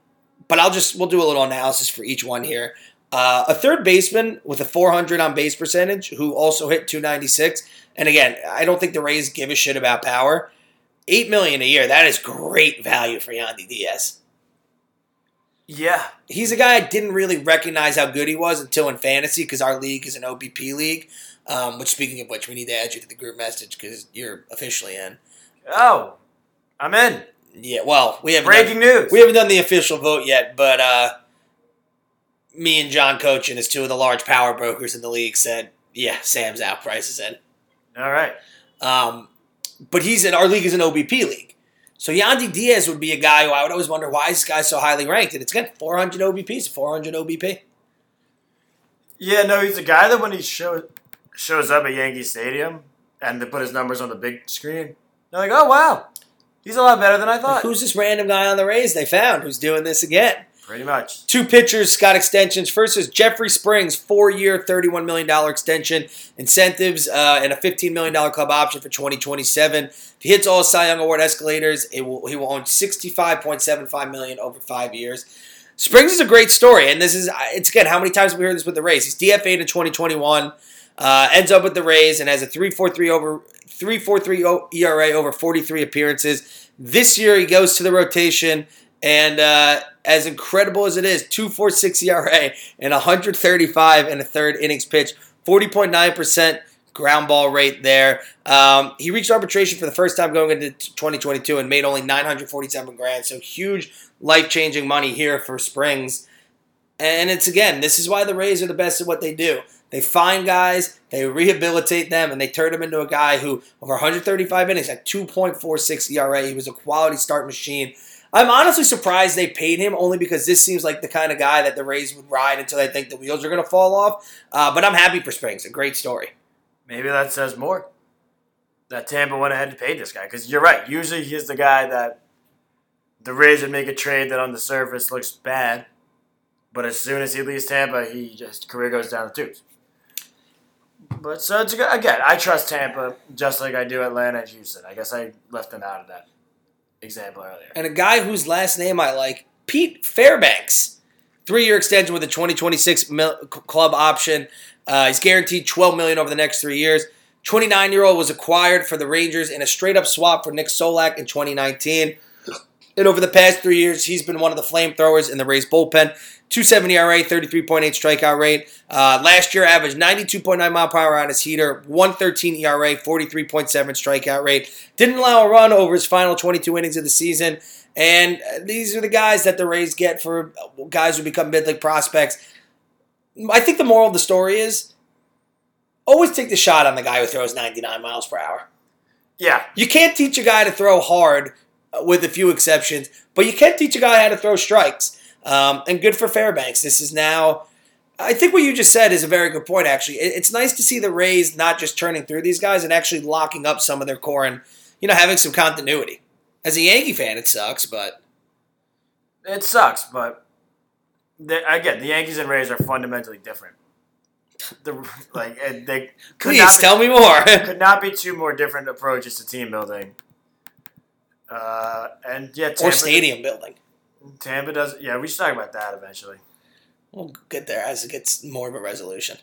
but I'll just we'll do a little analysis for each one here. Uh, a third baseman with a 400 on base percentage who also hit 296. And again, I don't think the Rays give a shit about power. Eight million a year. That is great value for Yandy Diaz. Yeah. He's a guy I didn't really recognize how good he was until in fantasy because our league is an OBP league. Um, which, speaking of which, we need to add you to the group message because you're officially in. Oh, I'm in. Yeah, well, we haven't Breaking done, news. we haven't done the official vote yet, but uh, me and John Cochin, as two of the large power brokers in the league, said, "Yeah, Sam's out, Price is in." All right. Um, but he's in our league is an OBP league, so Yandy Diaz would be a guy who I would always wonder why is this guy so highly ranked, and it's again 400 OBPs, 400 OBP. Yeah, no, he's a guy that when he show, shows up at Yankee Stadium and they put his numbers on the big screen, they're like, oh, wow. He's a lot better than I Like, thought. who's this random guy on the Rays they found who's doing this again? Pretty much. Two pitchers got extensions. First is Jeffrey Springs, four-year, $31 million extension, incentives, uh, and a $15 million club option for 2027. If he hits all Cy Young Award escalators, it will, he will own 65.75 million over five years. Springs is a great story, and this is it's again how many times have we heard this with the Rays? He's DFA'd in 2021, uh, ends up with the Rays, and has a 3.43 over 3.43 ERA over 43 appearances. This year he goes to the rotation, and uh, as incredible as it is, 2.46 ERA and 135 and a third innings pitch, 40.9 percent ground ball rate there. Um, he reached arbitration for the first time going into 2022 and made only 947 grand. So huge life changing money here for Springs. And it's again, this is why the Rays are the best at what they do. They find guys, they rehabilitate them, and they turn him into a guy who, over 135 innings, at 2.46 ERA, he was a quality start machine. I'm honestly surprised they paid him only because this seems like the kind of guy that the Rays would ride until they think the wheels are going to fall off. Uh, but I'm happy for Springs. A great story. Maybe that says more. That Tampa went ahead and paid this guy because you're right. Usually he's the guy that the Rays would make a trade that on the surface looks bad, but as soon as he leaves Tampa, he just career goes down the tubes. But so it's. Again, I trust Tampa just like I do Atlanta and Houston. I guess I left them out of that example earlier. And a guy whose last name I like, Pete Fairbanks. Three year extension with a 2026 mil- club option. Uh, he's guaranteed 12 million over the next three years. 29 year old was acquired for the Rangers in a straight up swap for Nick Solak in 2019. And over the past three years, he's been one of the flamethrowers in the Rays bullpen. 270 RA, 33.8 strikeout rate. Uh, last year, averaged 92.9 mile per hour on his heater, 113 ERA, 43.7 strikeout rate. Didn't allow a run over his final 22 innings of the season. And these are the guys that the Rays get for guys who become mid league prospects. I think the moral of the story is always take the shot on the guy who throws 99 miles per hour. Yeah. You can't teach a guy to throw hard, uh, with a few exceptions, but you can teach a guy how to throw strikes. Um, and good for Fairbanks. This is now. I think what you just said is a very good point, actually. It's nice to see the Rays not just turning through these guys and actually locking up some of their core and, you know, having some continuity. As a Yankee fan, it sucks, but. It sucks, but again, the Yankees and Rays are fundamentally different. The, like they could Please be, tell me more. could not be two more different approaches to team building. Uh, and yeah, Tampa, or stadium building. Tampa does. Yeah, we should talk about that eventually. We'll get there as it gets more of a resolution.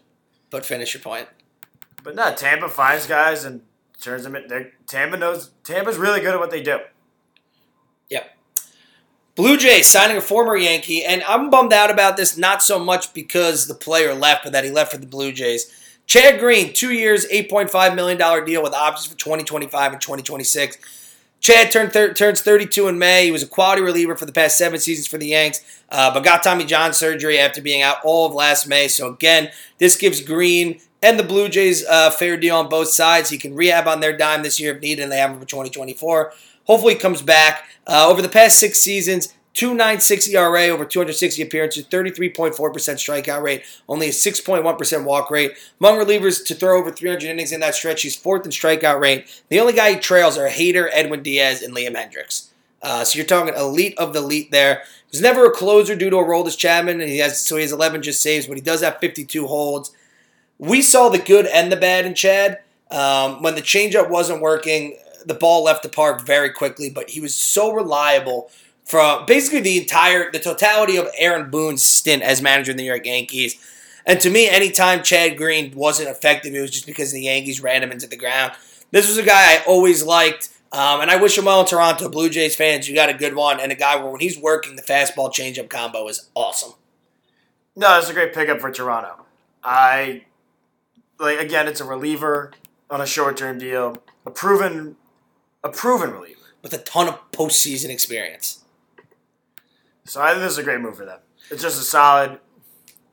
But finish your point. But no, Tampa finds guys and turns them. In, Tampa knows. Tampa's really good at what they do. Yep. Blue Jays signing a former Yankee, and I'm bummed out about this not so much because the player left, but that he left for the Blue Jays. Chad Green, two years, $8.5 million deal with options for 2025 and 2026. Chad turned thir- turns 32 in May. He was a quality reliever for the past seven seasons for the Yanks, uh, but got Tommy John surgery after being out all of last May. So again, this gives Green and the Blue Jays a fair deal on both sides. He can rehab on their dime this year if needed, and they have him for 2024. Hopefully, he comes back. Uh, over the past six seasons, 296 ERA over 260 appearances, 33.4% strikeout rate, only a 6.1% walk rate. Among relievers to throw over 300 innings in that stretch, he's fourth in strikeout rate. The only guy he trails are Hader, Edwin Diaz, and Liam Hendriks. Uh, so you're talking elite of the elite there. He was never a closer due to a role as Chapman, and he has so he has 11 just saves, but he does have 52 holds. We saw the good and the bad in Chad. Um, when the changeup wasn't working, the ball left the park very quickly, but he was so reliable from basically the entire, the totality of Aaron Boone's stint as manager of the New York Yankees. And to me, anytime Chad Green wasn't effective, it was just because the Yankees ran him into the ground. This was a guy I always liked, um, and I wish him well in Toronto. Blue Jays fans, you got a good one, and a guy where when he's working, the fastball changeup combo is awesome. No, it's a great pickup for Toronto. I like again, it's a reliever on a short-term deal, a proven, a proven reliever with a ton of postseason experience. So I think this is a great move for them. It's just a solid,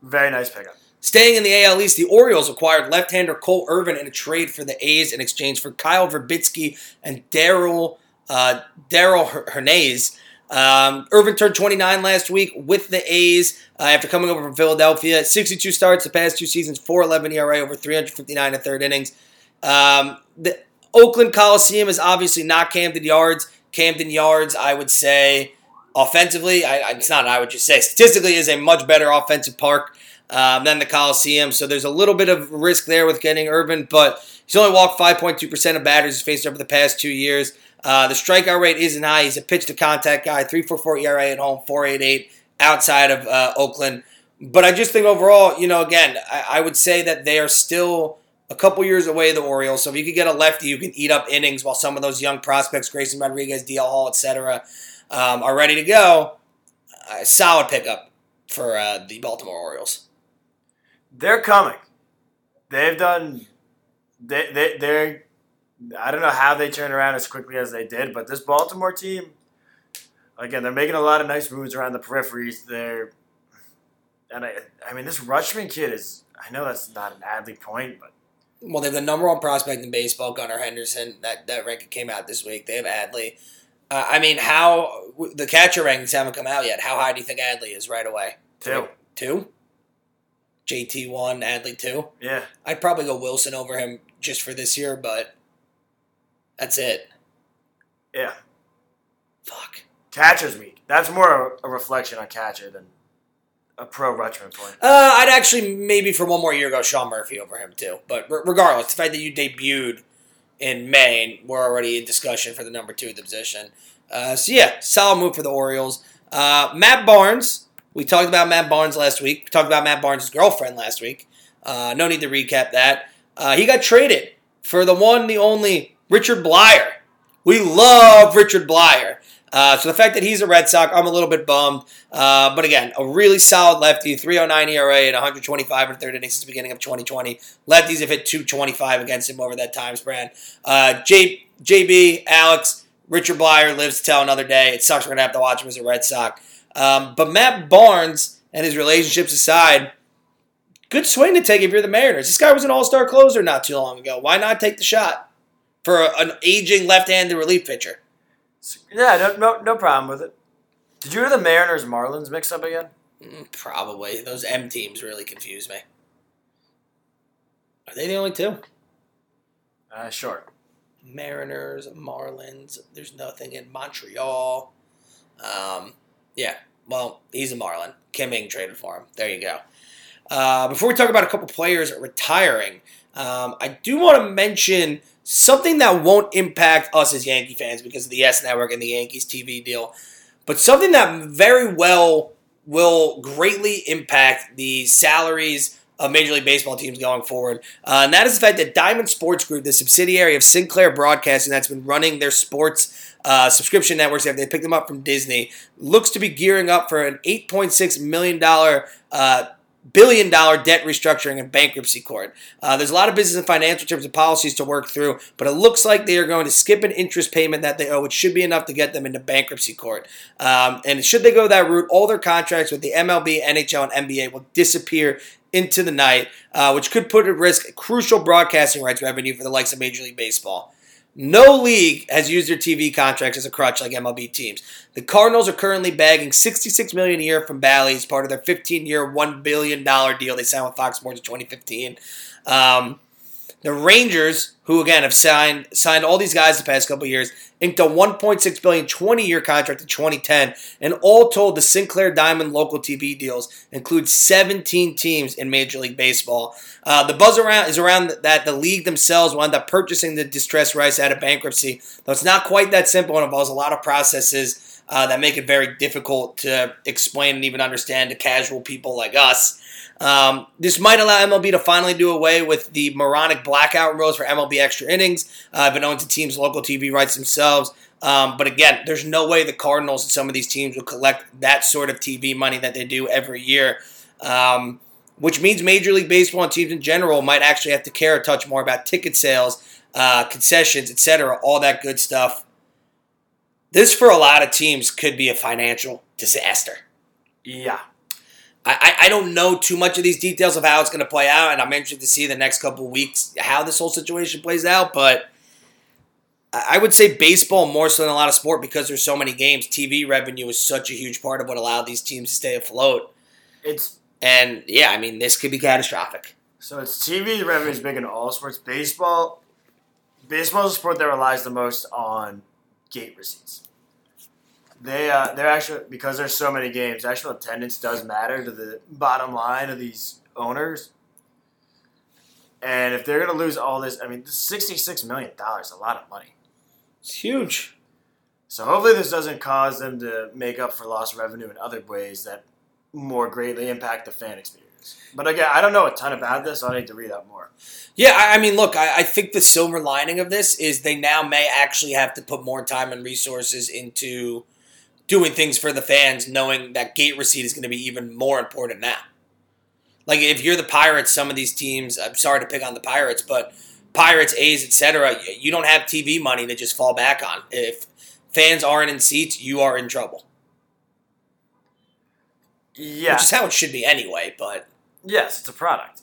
very nice pickup. Staying in the AL East, the Orioles acquired left-hander Cole Irvin in a trade for the A's in exchange for Kyle Virbitsky and Daryl uh, Daryl Hernandez. Um, Irvin turned 29 last week with the A's uh, after coming over from Philadelphia. 62 starts the past two seasons, 411 ERA over 359 and third innings. Um, the Oakland Coliseum is obviously not Camden Yards. Camden Yards, I would say, offensively, I, it's not. I would just say statistically is a much better offensive park um, than the Coliseum. So there's a little bit of risk there with getting Irvin, but he's only walked 5.2 percent of batters he's faced over the past two years. Uh, the strikeout rate isn't high. He's a pitch to contact guy. 3.44 ERA at home, 4.88 outside of uh, Oakland. But I just think overall, you know, again, I, I would say that they are still a couple years away, the Orioles. So if you could get a lefty you can eat up innings while some of those young prospects, Grayson Rodriguez, DL Hall, etc., um, are ready to go, a solid pickup for uh, the Baltimore Orioles. They're coming. They've done. They they they're. I don't know how they turned around as quickly as they did, but this Baltimore team, again, they're making a lot of nice moves around the peripheries. They're, and I, I mean, this Rutschman kid is. I know that's not an Adley point, but Well, they have the number one prospect in baseball, Gunnar Henderson. That that ranking came out this week. They have Adley. Uh, I mean, how the catcher rankings haven't come out yet. How high do you think Adley is right away? two, Two. JT one, Adley two. yeah, I'd probably go Wilson over him just for this year, but that's it. yeah. Fuck. Catcher's weak. That's more a reflection on catcher than a pro Rutschman point. Uh, I'd actually maybe for one more year go Sean Murphy over him too. But re- regardless, the fact that you debuted in May, and we're already in discussion for the number two of the position. Uh, so yeah, solid move for the Orioles. Uh, Matt Barnes. We talked about Matt Barnes last week. We talked about Matt Barnes' girlfriend last week. Uh, no need to recap that. Uh, he got traded for the one, the only Richard Bleier. We love Richard Bleier. Uh, so the fact that he's a Red Sox, I'm a little bit bummed. Uh, but again, a really solid lefty, 309 ERA and 125 in third innings since the beginning of 2020. Lefties have hit 225 against him over that time span. Uh, J, JB, Alex, Richard Bleier lives to tell another day. It sucks we're going to have to watch him as a Red Sox. Um, but Matt Barnes and his relationships aside, good swing to take if you're the Mariners. This guy was an all star closer not too long ago. Why not take the shot for an aging left handed relief pitcher? Yeah, no, no, no problem with it. Did you hear the Mariners Marlins mix up again? Mm, Probably. Those M teams really confuse me. Are they the only two? Uh, sure. Mariners, Marlins. There's nothing in Montreal. Um, yeah. Well, he's a Marlin. Kim Ng traded for him. There you go. Uh, before we talk about a couple players retiring, um, I do want to mention something that won't impact us as Yankee fans because of the S Network and the Yankees TV deal, but something that very well will greatly impact the salaries of Major League Baseball teams going forward. Uh, and that is the fact that Diamond Sports Group, the subsidiary of Sinclair Broadcasting that's been running their sports uh, subscription networks after they picked them up from Disney, looks to be gearing up for an $8.6 million uh, billion dollar debt restructuring and bankruptcy court. Uh, there's a lot of business and financial terms and policies to work through, but it looks like they are going to skip an interest payment that they owe, which should be enough to get them into bankruptcy court. Um, and should they go that route, all their contracts with the MLB, NHL, and NBA will disappear into the night, uh, which could put at risk crucial broadcasting rights revenue for the likes of Major League Baseball. No league has used their TV contracts as a crutch like MLB teams. The Cardinals are currently bagging 66 million a year from Bally's, part of their 15-year, $1 billion deal they signed with Fox Sports in 2015. Um, the Rangers, who again have signed signed all these guys the past couple years, inked a 1.6 billion 20-year contract in 2010, and all told, the Sinclair Diamond local TV deals include 17 teams in Major League Baseball. Uh, the buzz around is around that the league themselves end up purchasing the distressed rights out of bankruptcy, though it's not quite that simple and involves a lot of processes uh, that make it very difficult to explain and even understand to casual people like us. Um, this might allow MLB to finally do away with the moronic blackout rules for MLB extra innings, uh, owned to teams' local TV rights themselves. Um, but again, there's no way the Cardinals and some of these teams will collect that sort of TV money that they do every year. Um, which means Major League Baseball and teams in general might actually have to care a touch more about ticket sales, uh, concessions, etc., all that good stuff. This, for a lot of teams, could be a financial disaster. Yeah. I, I don't know too much of these details of how it's going to play out, and I'm interested to see the next couple weeks how this whole situation plays out. But I would say baseball more so than a lot of sport because there's so many games. TV revenue is such a huge part of what allowed these teams to stay afloat. It's And yeah, I mean, this could be catastrophic. so it's TV revenue is big in all sports. Baseball, baseball is a sport that relies the most on gate receipts. They uh, they're actually because there's so many games. Actual attendance does matter to the bottom line of these owners. And if they're gonna lose all this, I mean, sixty-six million dollars is a lot of money. It's huge. So hopefully this doesn't cause them to make up for lost revenue in other ways that more greatly impact the fan experience. But again, I don't know a ton about this. So I need to read up more. Yeah, I, I mean, look, I, I think the silver lining of this is they now may actually have to put more time and resources into doing things for the fans, knowing that gate receipt is going to be even more important now. Like if you're the Pirates, some of these teams, I'm sorry to pick on the Pirates, but Pirates, A's, etc., you don't have TV money to just fall back on. If fans aren't in seats, you are in trouble. Yeah. Which is how it should be anyway, but yes, it's a product.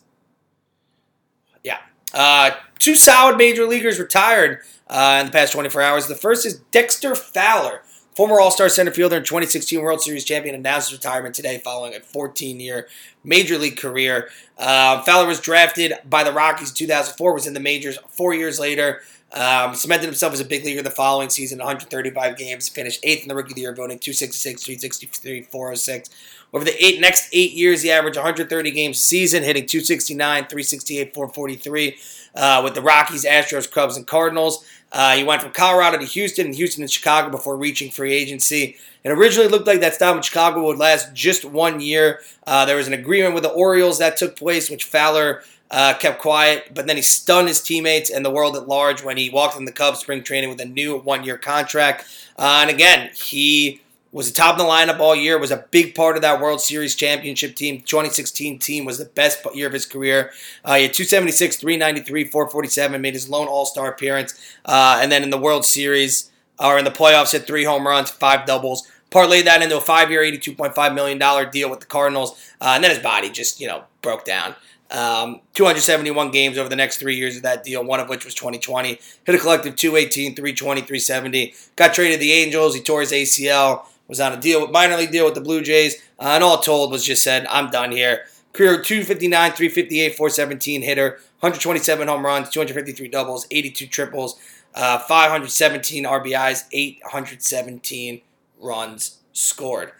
yeah. Uh, two solid major leaguers retired uh, in the past 24 hours. The first is Dexter Fowler, former All Star center fielder and 2016 World Series champion, announced retirement today following a 14 year major league career. Uh, Fowler was drafted by the Rockies in 2004, was in the majors four years later. Um, cemented himself as a big leaguer the following season, 135 games, finished eighth in the Rookie of the Year voting, 266, 363, 406. Over the eight next eight years, he averaged 130 games a season, hitting 269, 368, 443 uh, with the Rockies, Astros, Cubs, and Cardinals. Uh, he went from Colorado to Houston and Houston to Chicago before reaching free agency. It originally looked like that stop in Chicago would last just one year. Uh, there was an agreement with the Orioles that took place, which Fowler uh, kept quiet, but then he stunned his teammates and the world at large when he walked in the Cubs spring training with a new one year contract. Uh, and again, he was atop the lineup all year, was a big part of that World Series championship team. 2016 team was the best year of his career. Uh, he had 276, 393, 447, made his lone All Star appearance. Uh, and then in the World Series, or in the playoffs, hit three home runs, five doubles. Parlayed that into a five year, $82.5 million deal with the Cardinals. Uh, and then his body just, you know, broke down. Um, 271 games over the next three years of that deal, one of which was 2020. Hit a collective 218, 320, 370. Got traded to the Angels. He tore his ACL was on a deal with minor league deal with the Blue Jays, uh, and all told was just said, I'm done here. Career 259, 358, 417 hitter, 127 home runs, 253 doubles, 82 triples, uh, 517 RBIs, 817 runs scored.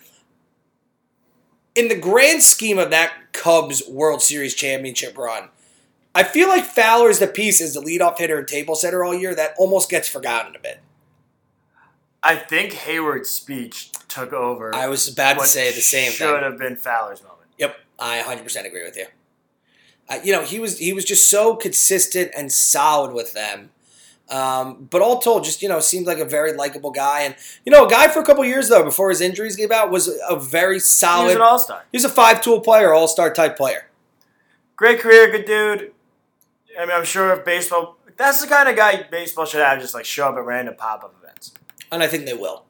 In the grand scheme of that Cubs World Series championship run, I feel like Fowler's the piece as the leadoff hitter and table setter all year that almost gets forgotten a bit. I think Hayward's speech took over. I was about to say the same thing. Should thing. have been Fowler's moment. Yep, I 100% agree with you. Uh, you know, he was he was just so consistent and solid with them. Um, but all told, just you know, seemed like a very likable guy, and you know, a guy for a couple years though, before his injuries gave out, was a very He was solid. an all star. He's a five-tool player, all-star type player. Great career, good dude. I mean, I'm sure if baseball, that's the kind of guy baseball should have, just like show up at random pop up events. and I think they will.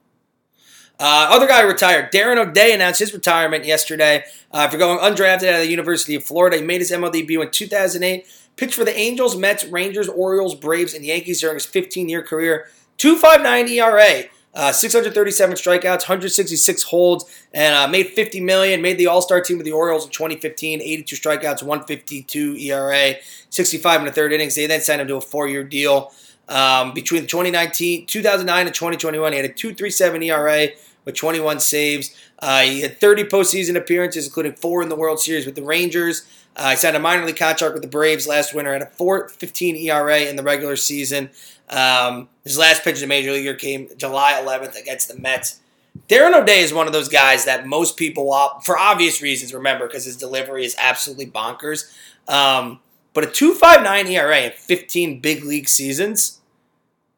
Uh, other guy retired. Darren O'Day announced his retirement yesterday uh, for going undrafted out of the University of Florida. He made his MLB debut in 2008. Pitched for the Angels, Mets, Rangers, Orioles, Braves, and Yankees during his 15-year career. 2.59 ERA, uh, 637 strikeouts, 166 holds, and uh, made 50 million. Made the All-Star team with the Orioles in 2015. 82 strikeouts, 152 ERA, 65 in the third innings. They then signed him to a four-year deal. Um, between 2019, 2009 and 2021, he had a 2.37 ERA with 21 saves. Uh, he had 30 postseason appearances, including four in the World Series with the Rangers. Uh, he signed a minor league contract with the Braves last winter at a 4.15 ERA in the regular season. Um, his last pitch in the major leaguer came July 11th against the Mets. Darren O'Day is one of those guys that most people, uh, for obvious reasons, remember because his delivery is absolutely bonkers. Um, but a 2.59 ERA in 15 big league seasons,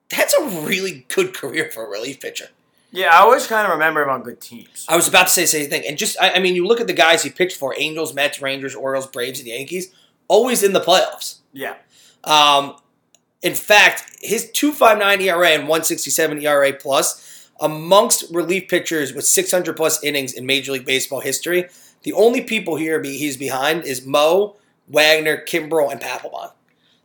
that's a really good career for a relief pitcher. Yeah, I always kind of remember him on good teams. I was about to say the same thing. And just, I, I mean, you look at the guys he picked for Angels, Mets, Rangers, Orioles, Braves, and Yankees, always in the playoffs. Yeah. Um, in fact, his 2.59 ERA and 167 ERA plus amongst relief pitchers with 600 plus innings in Major League Baseball history, the only people here he's behind is Mo, Wagner, Kimbrel, and Papelbon.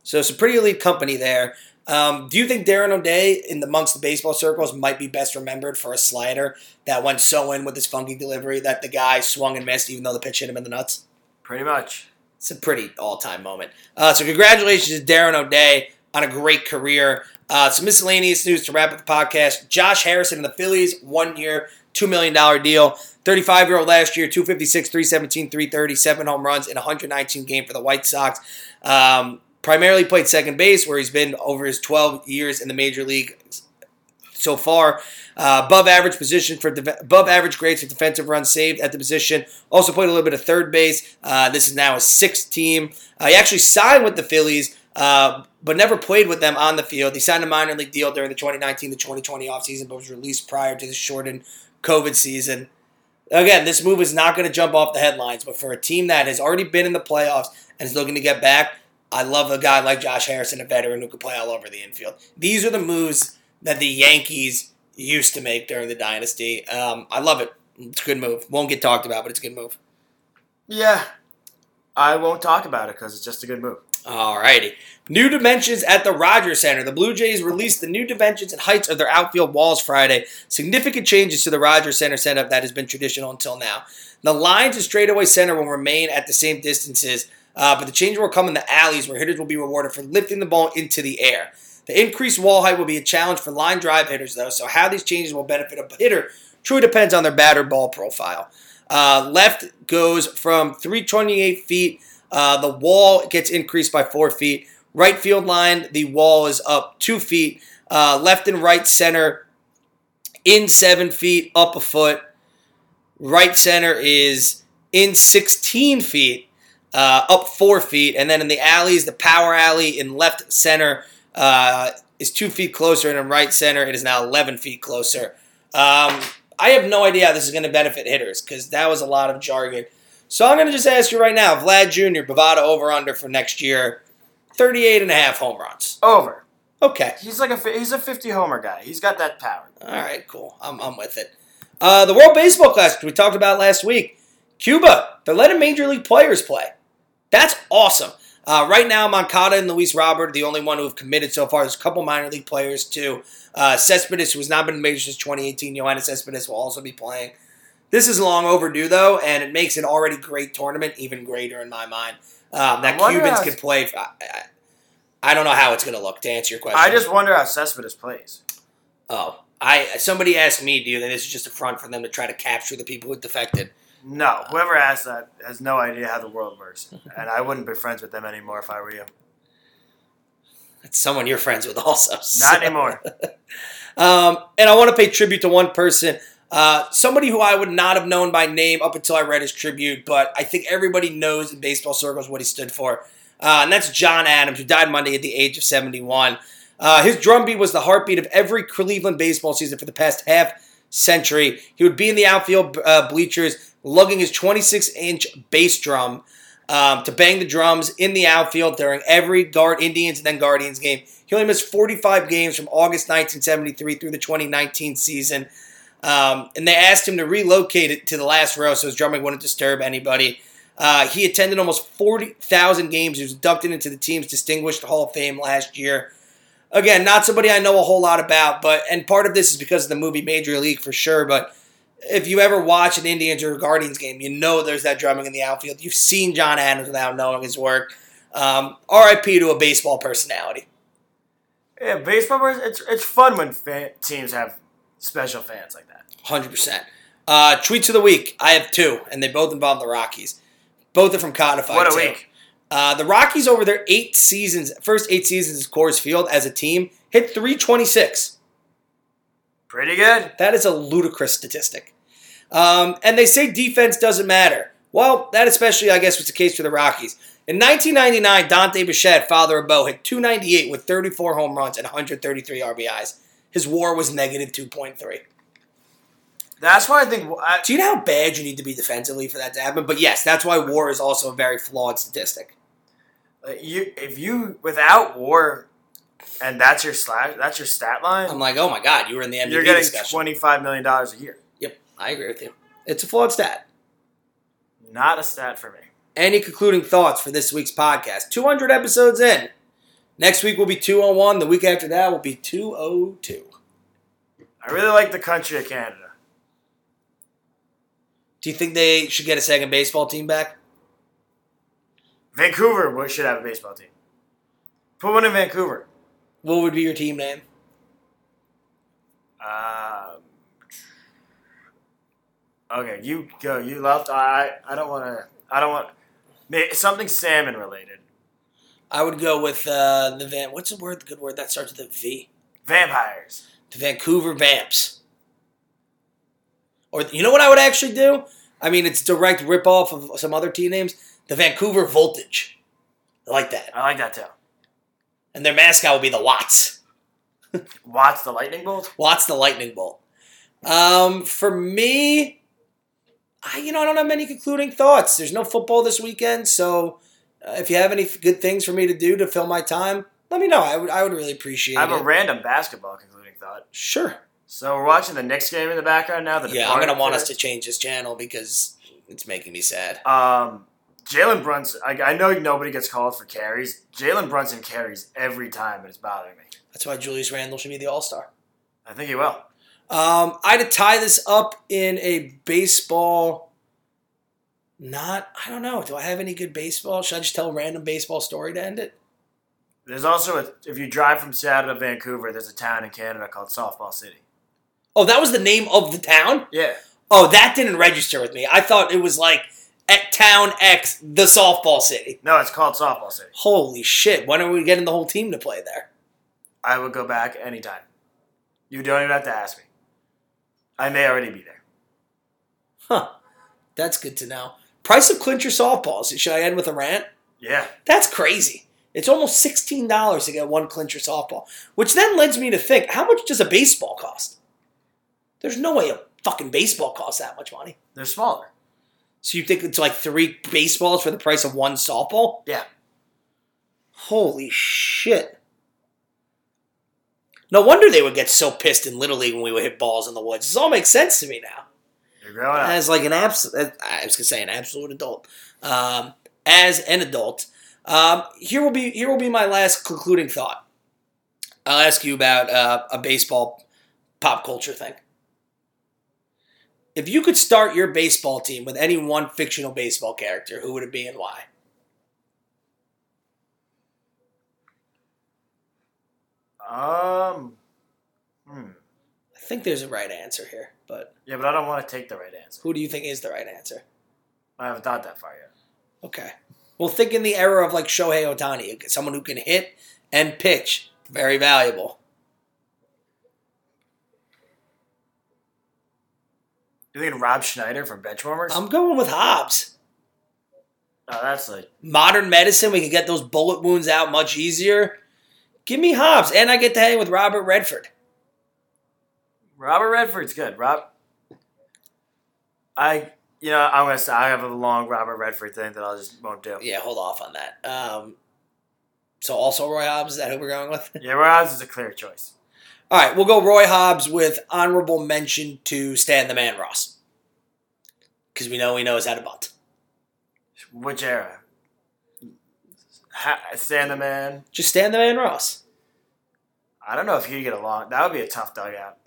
So it's a pretty elite company there. Um, do you think Darren O'Day, in the, amongst the baseball circles, might be best remembered for a slider that went so in with his funky delivery that the guy swung and missed, even though the pitch hit him in the nuts? Pretty much. It's a pretty all-time moment. Uh, so congratulations to Darren O'Day on a great career. Uh, some miscellaneous news to wrap up the podcast. Josh Harrison and the Phillies, one year, $2 million deal. 35-year-old last year, 256, 317, 330, seven home runs in 119 game for the White Sox. Um, primarily played second base, where he's been over his 12 years in the major league so far. Uh, above average position for def- above average grades for defensive runs saved at the position. Also played a little bit of third base. Uh, this is now a sixth team. Uh, he actually signed with the Phillies, uh, but never played with them on the field. He signed a minor league deal during the 2019 to 2020 offseason, but was released prior to the shortened COVID season. Again, this move is not going to jump off the headlines, but for a team that has already been in the playoffs and is looking to get back, I love a guy like Josh Harrison, a veteran who can play all over the infield. These are the moves that the Yankees used to make during the dynasty. Um, I love it. It's a good move. Won't get talked about, but it's a good move. Yeah, I won't talk about it because it's just a good move. Alrighty. New dimensions at the Rogers Center. The Blue Jays released the new dimensions and heights of their outfield walls Friday. Significant changes to the Rogers Center setup that has been traditional until now. The lines and straightaway center will remain at the same distances, uh, but the change will come in the alleys where hitters will be rewarded for lifting the ball into the air. The increased wall height will be a challenge for line drive hitters, though, so how these changes will benefit a hitter truly depends on their batter ball profile. Uh, left goes from 328 feet. Uh, the wall gets increased by four feet. Right field line, the wall is up two feet. Uh, left and right center, in seven feet, up a foot. Right center is in 16 feet, uh, up four feet. And then in the alleys, the power alley in left center uh, is two feet closer, and in right center, it is now 11 feet closer. Um, I have no idea how this is going to benefit hitters because that was a lot of jargon. So I'm going to just ask you right now, Vlad Jr., Bovada over under for next year, 38 and a half home runs. Over. Okay. He's like a he's a 50 homer guy. He's got that power. All right, cool. I'm, I'm with it. Uh, the World Baseball Classic we talked about last week. Cuba, they're letting major league players play. That's awesome. Uh, right now, Moncada and Luis Robert are the only one who have committed so far. There's a couple minor league players too. Uh, Cespedes, who has not been in major since 2018, Yoenis Cespedes will also be playing. This is long overdue though, and it makes an already great tournament even greater in my mind. Um, that Cubans can play. I, I, I don't know how it's going to look. To answer your question, I just wonder how Cespedes plays. Oh, I somebody asked me, do you think this is just a front for them to try to capture the people who defected? No, whoever asked that has no idea how the world works, and I wouldn't be friends with them anymore if I were you. It's someone you're friends with, also. Not anymore. Um, and I want to pay tribute to one person, uh, somebody who I would not have known by name up until I read his tribute, but I think everybody knows in baseball circles what he stood for. Uh, and that's John Adams, who died Monday at the age of 71. Uh, his drumbeat was the heartbeat of every Cleveland baseball season for the past half century. He would be in the outfield uh, bleachers, lugging his 26 inch bass drum um, to bang the drums in the outfield during every guard Indians and then Guardians game. He only missed 45 games from August 1973 through the 2019 season. Um, and they asked him to relocate it to the last row so his drumming wouldn't disturb anybody. Uh, he attended almost 40,000 games. He was inducted into the team's Distinguished Hall of Fame last year. Again, not somebody I know a whole lot about, but and part of this is because of the movie Major League for sure. But if you ever watch an Indians or Guardians game, you know there's that drumming in the outfield. You've seen John Adams without knowing his work. Um, RIP to a baseball personality. Yeah, baseball. It's it's fun when fan, teams have special fans like that. Hundred percent. Uh, tweets of the week. I have two, and they both involve the Rockies. Both are from Codified. What a too. week. Uh, the Rockies over their eight seasons, first eight seasons at Coors Field as a team, hit 326. Pretty good. That is a ludicrous statistic. Um, and they say defense doesn't matter. Well, that especially, I guess, was the case for the Rockies. In 1999, Dante Bichette, father of Bo, hit 298 with 34 home runs and 133 RBIs. His WAR was negative 2.3. That's why I think. I, Do you know how bad you need to be defensively for that to happen? But yes, that's why WAR is also a very flawed statistic. you if you without war, and that's your slash, that's your stat line. I'm like, oh my god, you were in the MVP you're getting discussion. twenty five million dollars a year. Yep, I agree with you. It's a flawed stat. Not a stat for me. Any concluding thoughts for this week's podcast? 200 episodes in. Next week will be 201. The week after that will be 202. I really like the country of Canada. Do you think they should get a second baseball team back? Vancouver should have a baseball team. Put one in Vancouver. What would be your team name? Um, okay, you go. You left. I I don't want to. I don't want something salmon related. I would go with uh, the van. What's the word? The good word that starts with a V. Vampires. The Vancouver Vamps. Or you know what I would actually do? I mean, it's direct ripoff of some other team names. The Vancouver Voltage. I like that. I like that too. And their mascot will be the Watts. Watts the lightning bolt. Watts the Lightning Bolt. Um, for me, I you know I don't have many concluding thoughts. There's no football this weekend, so uh, if you have any good things for me to do to fill my time, let me know. I would I would really appreciate it. I have it. a random basketball concluding thought. sure. So we're watching the Knicks game in the background now. The Yeah, I'm gonna want us to change this channel because it's making me sad. Um, Jalen Brunson. I, I know nobody gets called for carries. Jalen Brunson carries every time, and it's bothering me. That's why Julius Randle should be the All Star. I think he will. Um, I had to tie this up in a baseball. Not, I don't know. Do I have any good baseball? Should I just tell a random baseball story to end it? There's also a, if you drive from Seattle to Vancouver, there's a town in Canada called Softball City. Oh, that was the name of the town? Yeah, Oh, that didn't register with me. I thought it was like at Town X, the softball city. no, it's called Softball City. Holy shit. When are we getting the whole team to play there? I would go back anytime. You don't even have to ask me. I may already be there. Huh. That's good to know. Price of clincher softballs. Should I end with a rant? Yeah, That's crazy. It's almost $16 to get one clincher softball, which then leads me to think how much does a baseball cost? There's no way a fucking baseball costs that much money. they're smaller. So you think it's like three baseballs for the price of one softball? Yeah, Holy shit. No wonder they would get so pissed in Little League when we would hit balls in the woods. This all makes sense to me now. you're growing up. As like an absolute, I was gonna say an absolute adult. Um, as an adult, um, here will be here will be my last concluding thought. I'll ask you about uh, a baseball pop culture thing. If you could start your baseball team with any one fictional baseball character, who would it be and why? Um, hmm. I think there's a right answer here, but Yeah, but I don't want to take the right answer. who do you think is the right answer? I haven't thought that far yet. Okay. Well, think in the era of like Shohei Ohtani, someone who can hit and pitch, very valuable. You thinking Rob Schneider from Benchwarmers? I'm going with Hobbs. oh, that's like Modern medicine, we can get those bullet wounds out much easier. Give me Hobbs, and I get to hang with Robert Redford. Robert Redford's good. Rob, I you know I'm gonna say I have a long Robert Redford thing that I just won't do. Yeah, hold off on that. Um, so also Roy Hobbs, is that who we're going with? Yeah, Roy Hobbs is a clear choice. All right, we'll go Roy Hobbs with honorable mention to Stan the Man Ross. Because we know he knows how to bunt. Which era? Ha- Stand the man. Just Stan the Man Ross. I don't know if he'd get along. That would be a tough dugout.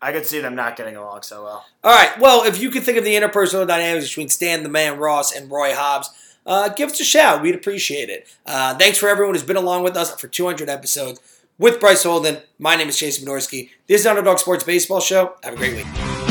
I could see them not getting along so well. All right. Well, if you can think of the interpersonal dynamics between Stan the Man Ross and Roy Hobbs, uh, give us a shout. We'd appreciate it. Uh, thanks for everyone who's been along with us for 200 episodes with Bryce Holden. My name is Chase Minorski. This is Underdog Sports Baseball Show. Have a great week.